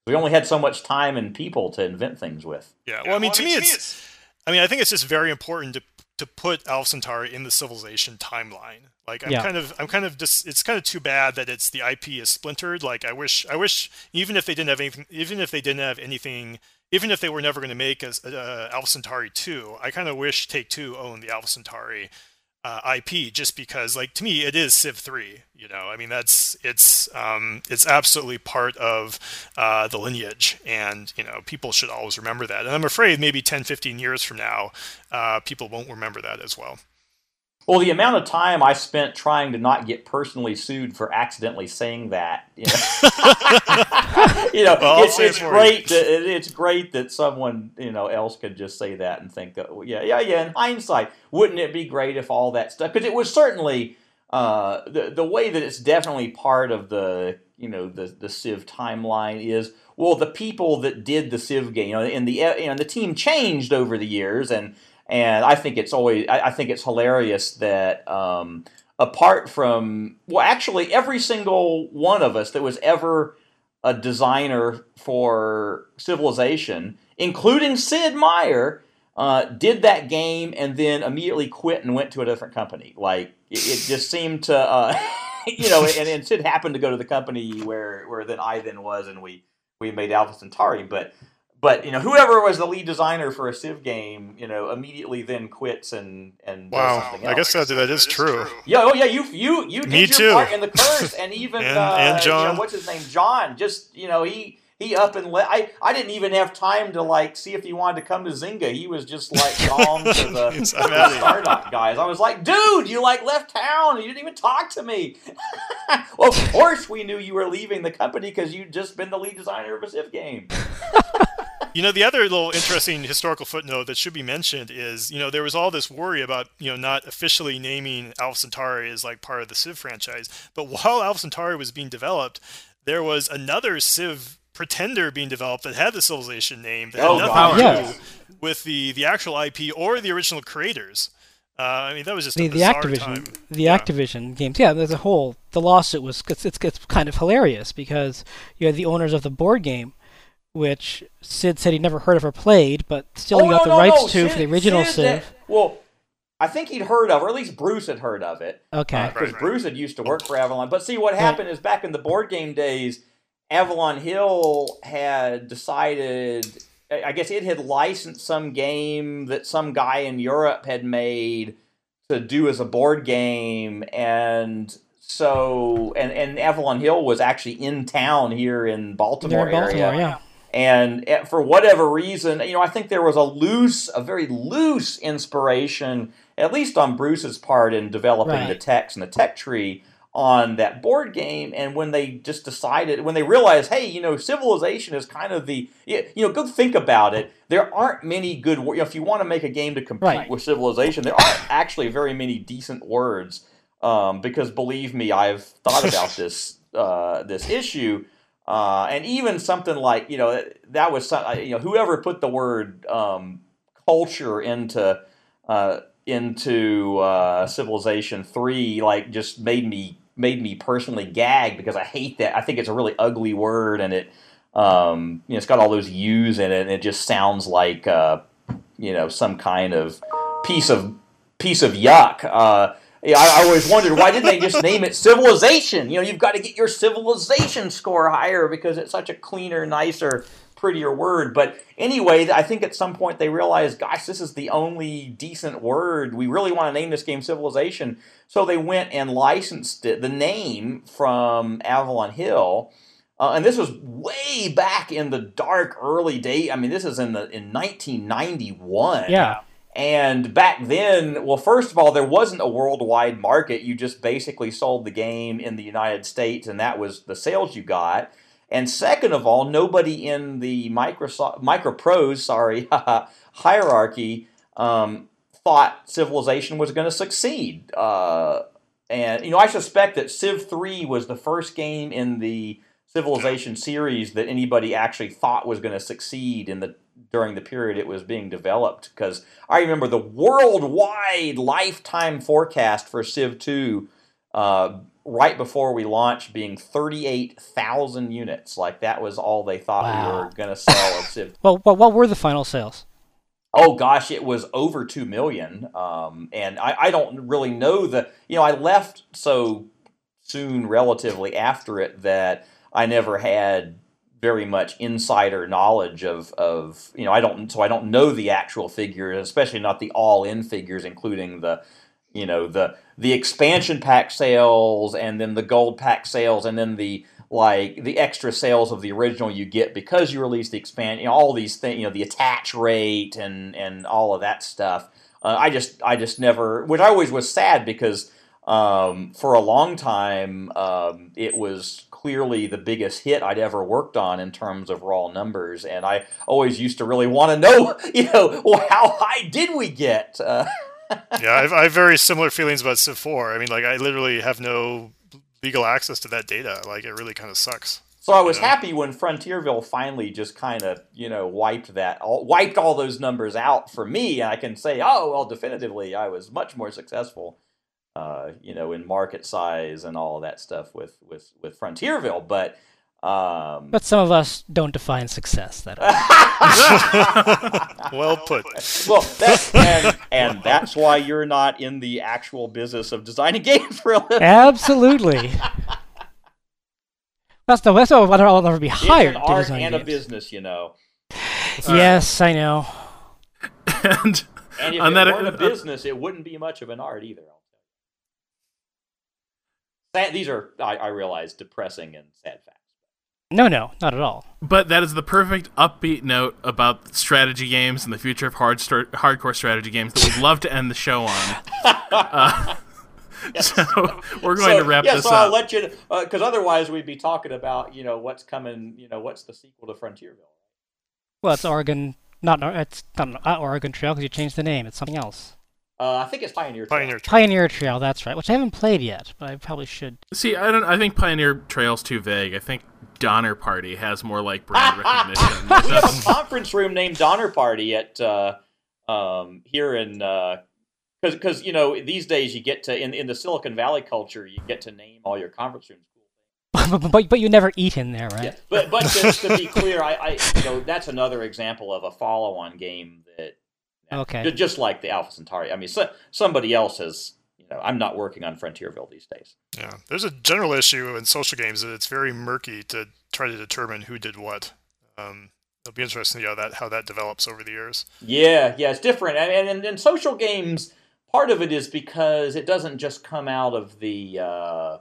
We only had so much time and people to invent things with. Yeah. Well, I mean, well, to, I mean me, to me, it's. I mean, I think it's just very important to to put Alpha Centauri in the Civilization timeline. Like I'm yeah. kind of I'm kind of just it's kind of too bad that it's the IP is splintered. Like I wish I wish even if they didn't have anything even if they didn't have anything even if they were never going to make a, uh, Alpha Centauri 2, I kind of wish Take Two owned the Alpha Centauri uh, IP just because like to me it is Civ 3 you know? I mean that's it's um, it's absolutely part of uh, the lineage and you know people should always remember that. And I'm afraid maybe 10 15 years from now uh, people won't remember that as well well, the amount of time I spent trying to not get personally sued for accidentally saying that, you know, [laughs] you know well, it's, it's great. That, it's great that someone you know else could just say that and think that, yeah, yeah, yeah. In hindsight, wouldn't it be great if all that stuff? Because it was certainly uh, the the way that it's definitely part of the you know the the Civ timeline is well the people that did the Civ game, you know, and the you know the team changed over the years and and I think it's always I, I think it's hilarious that um, apart from well, actually every single one of us that was ever a designer for Civilization, including Sid Meier, uh, did that game and then immediately quit and went to a different company. Like it, it just seemed to, uh, [laughs] you know, and, and Sid happened to go to the company where where then I then was, and we we made Alpha Centauri, but but you know whoever was the lead designer for a Civ game, you know, immediately then quits and and wow. I guess that that is true. Yeah, oh yeah, you you you did Me your too. part in the curse, and [laughs] even and, uh, and John, you know, what's his name, John. Just you know he he up and left. I I didn't even have time to like see if he wanted to come to Zynga. He was just like [laughs] gone to the, the Stardock guys. I was like, dude, you like left town. You didn't even talk to me. [laughs] well, of course we knew you were leaving the company because you'd just been the lead designer of a Civ game. [laughs] You know, the other little interesting historical footnote that should be mentioned is, you know, there was all this worry about, you know, not officially naming Alpha Centauri as like part of the Civ franchise. But while Alpha Centauri was being developed, there was another Civ pretender being developed that had the Civilization name that oh, had nothing wow. to do with the, the actual IP or the original creators. Uh, I mean, that was just the, the Activision, time. the yeah. Activision games. Yeah, there's a whole. The lawsuit was it's, it's, it's kind of hilarious because you had the owners of the board game which Sid said he'd never heard of or played, but still oh, he got no, the no, rights no. to Sid, for the original Sid, Civ. well, I think he'd heard of, or at least Bruce had heard of it. Okay. Because uh, right, Bruce had used to work for Avalon. But see, what happened right. is back in the board game days, Avalon Hill had decided, I guess it had licensed some game that some guy in Europe had made to do as a board game, and so and and Avalon Hill was actually in town here in Baltimore, in Baltimore area. Yeah. And eh, for whatever reason, you know, I think there was a loose, a very loose inspiration, at least on Bruce's part, in developing right. the text and the tech tree on that board game. And when they just decided, when they realized, hey, you know, civilization is kind of the, you know, go think about it. There aren't many good, you know, if you want to make a game to compete right. with civilization, there aren't actually very many decent words. Um, because believe me, I've thought about [laughs] this uh, this issue. Uh, and even something like you know that was some, you know whoever put the word um, culture into uh, into uh, Civilization Three like just made me made me personally gag because I hate that. I think it's a really ugly word and it um, you know it's got all those U's in it and it just sounds like uh, you know some kind of piece of piece of yuck. Uh, I, I always wondered why didn't they just name it civilization? You know, you've got to get your civilization score higher because it's such a cleaner, nicer, prettier word. But anyway, I think at some point they realized, gosh, this is the only decent word. We really want to name this game Civilization. So they went and licensed it, the name from Avalon Hill. Uh, and this was way back in the dark early day. I mean, this is in the in 1991. Yeah. And back then, well, first of all, there wasn't a worldwide market. You just basically sold the game in the United States, and that was the sales you got. And second of all, nobody in the Microsoft MicroProse, sorry, [laughs] hierarchy um, thought Civilization was going to succeed. Uh, and you know, I suspect that Civ 3 was the first game in the Civilization series that anybody actually thought was going to succeed in the during the period it was being developed because I remember the worldwide lifetime forecast for Civ 2 uh, right before we launched being 38,000 units. Like that was all they thought wow. we were going to sell of Civ. [laughs] well, what, what were the final sales? Oh gosh, it was over two million, um, and I, I don't really know the. You know, I left so soon, relatively after it, that I never had very much insider knowledge of, of you know I don't so I don't know the actual figures, especially not the all in figures, including the you know the the expansion pack sales and then the gold pack sales and then the like the extra sales of the original you get because you release the expand, you know, all these things, you know, the attach rate and and all of that stuff. Uh, I just I just never, which I always was sad because um, for a long time um, it was clearly the biggest hit I'd ever worked on in terms of raw numbers, and I always used to really want to know, [laughs] you know, well, how high did we get? Uh, yeah, I've, I have very similar feelings about Civ 4. I mean, like, I literally have no legal access to that data. Like it really kind of sucks. So I was you know? happy when Frontierville finally just kind of you know wiped that all, wiped all those numbers out for me, and I can say, oh well, definitively, I was much more successful. Uh, you know, in market size and all that stuff with with with Frontierville, but um, but some of us don't define success that [laughs] well put. Well, that's, and, [laughs] and that's why you're not in the actual business of designing [laughs] games for a living. Absolutely. That's the that's why I'll never be hired. It's an art and games. a business, you know. yes, I know. and and if it that, weren't a business, it wouldn't be much of an art either. These are, I, I realize, depressing and sad facts. No, no, not at all. But that is the perfect upbeat note about strategy games and the future of hard st- hardcore strategy games that we'd love to end the show on. [laughs] Uh, yes. So we're going so, to wrap yeah, this so up. I'll let you, because uh, otherwise we'd be talking about you know what's coming, you know what's the sequel to Frontierville. Well, it's Oregon, not it's not Oregon Trail because you changed the name. It's something else. Uh, I think it's Pioneer Trail. Pioneer Trail. Pioneer Trail, that's right. Which I haven't played yet, but I probably should. See, I don't. I think Pioneer Trail's too vague. I think Donner Party has more like brand [laughs] recognition. we have a conference room named Donner Party at uh, um, here in because uh, because you know these days you get to in in the Silicon Valley culture you get to name all your conference rooms. [laughs] but, but, but you never eat in there, right? Yeah. But but to, to be clear, I, I you know that's another example of a follow-on game that okay just like the Alpha Centauri. I mean, so, somebody else has you know, I'm not working on Frontierville these days. Yeah, there's a general issue in social games that it's very murky to try to determine who did what. Um, it'll be interesting to see how that how that develops over the years. Yeah, yeah, it's different, and and in social games, part of it is because it doesn't just come out of the uh,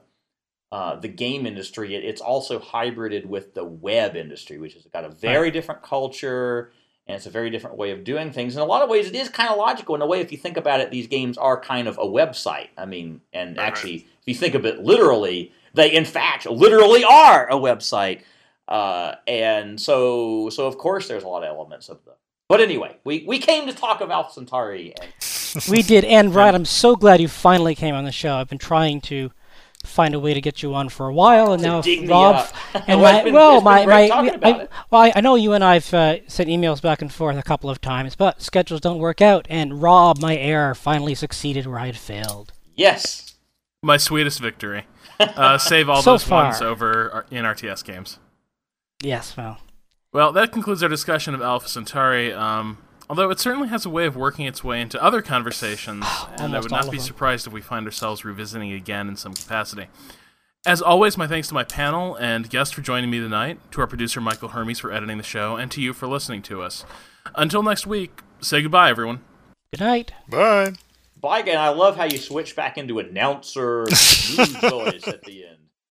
uh, the game industry; it, it's also hybrided with the web industry, which has got a very right. different culture and it's a very different way of doing things. In a lot of ways, it is kind of logical. In a way, if you think about it, these games are kind of a website. I mean, and right. actually, if you think of it literally, they in fact literally are a website. Uh, and so, so of course, there's a lot of elements of them. But anyway, we, we came to talk of Alpha Centauri. And... we did, and Brian, I'm so glad you finally came on the show. I've been trying to find a way to get you on for a while, and now Rob [laughs] and well, my been, well, my my I, well, I know you and I've uh, sent emails back and forth a couple of times, but schedules don't work out, and Rob, my heir, finally succeeded where I had failed. Yes, my sweetest victory. Uh, [laughs] save all so those far. ones over in RTS games. Yes, well. Well, that concludes our discussion of Alpha Centauri. Um, Although it certainly has a way of working its way into other conversations, [sighs] and I would not be surprised if we find ourselves revisiting it again in some capacity. As always, my thanks to my panel and guests for joining me tonight, to our producer Michael Hermes for editing the show, and to you for listening to us. Until next week, say goodbye, everyone. Good night. Bye. Bye again. I love how you switch back into announcer [laughs] news voice at the end.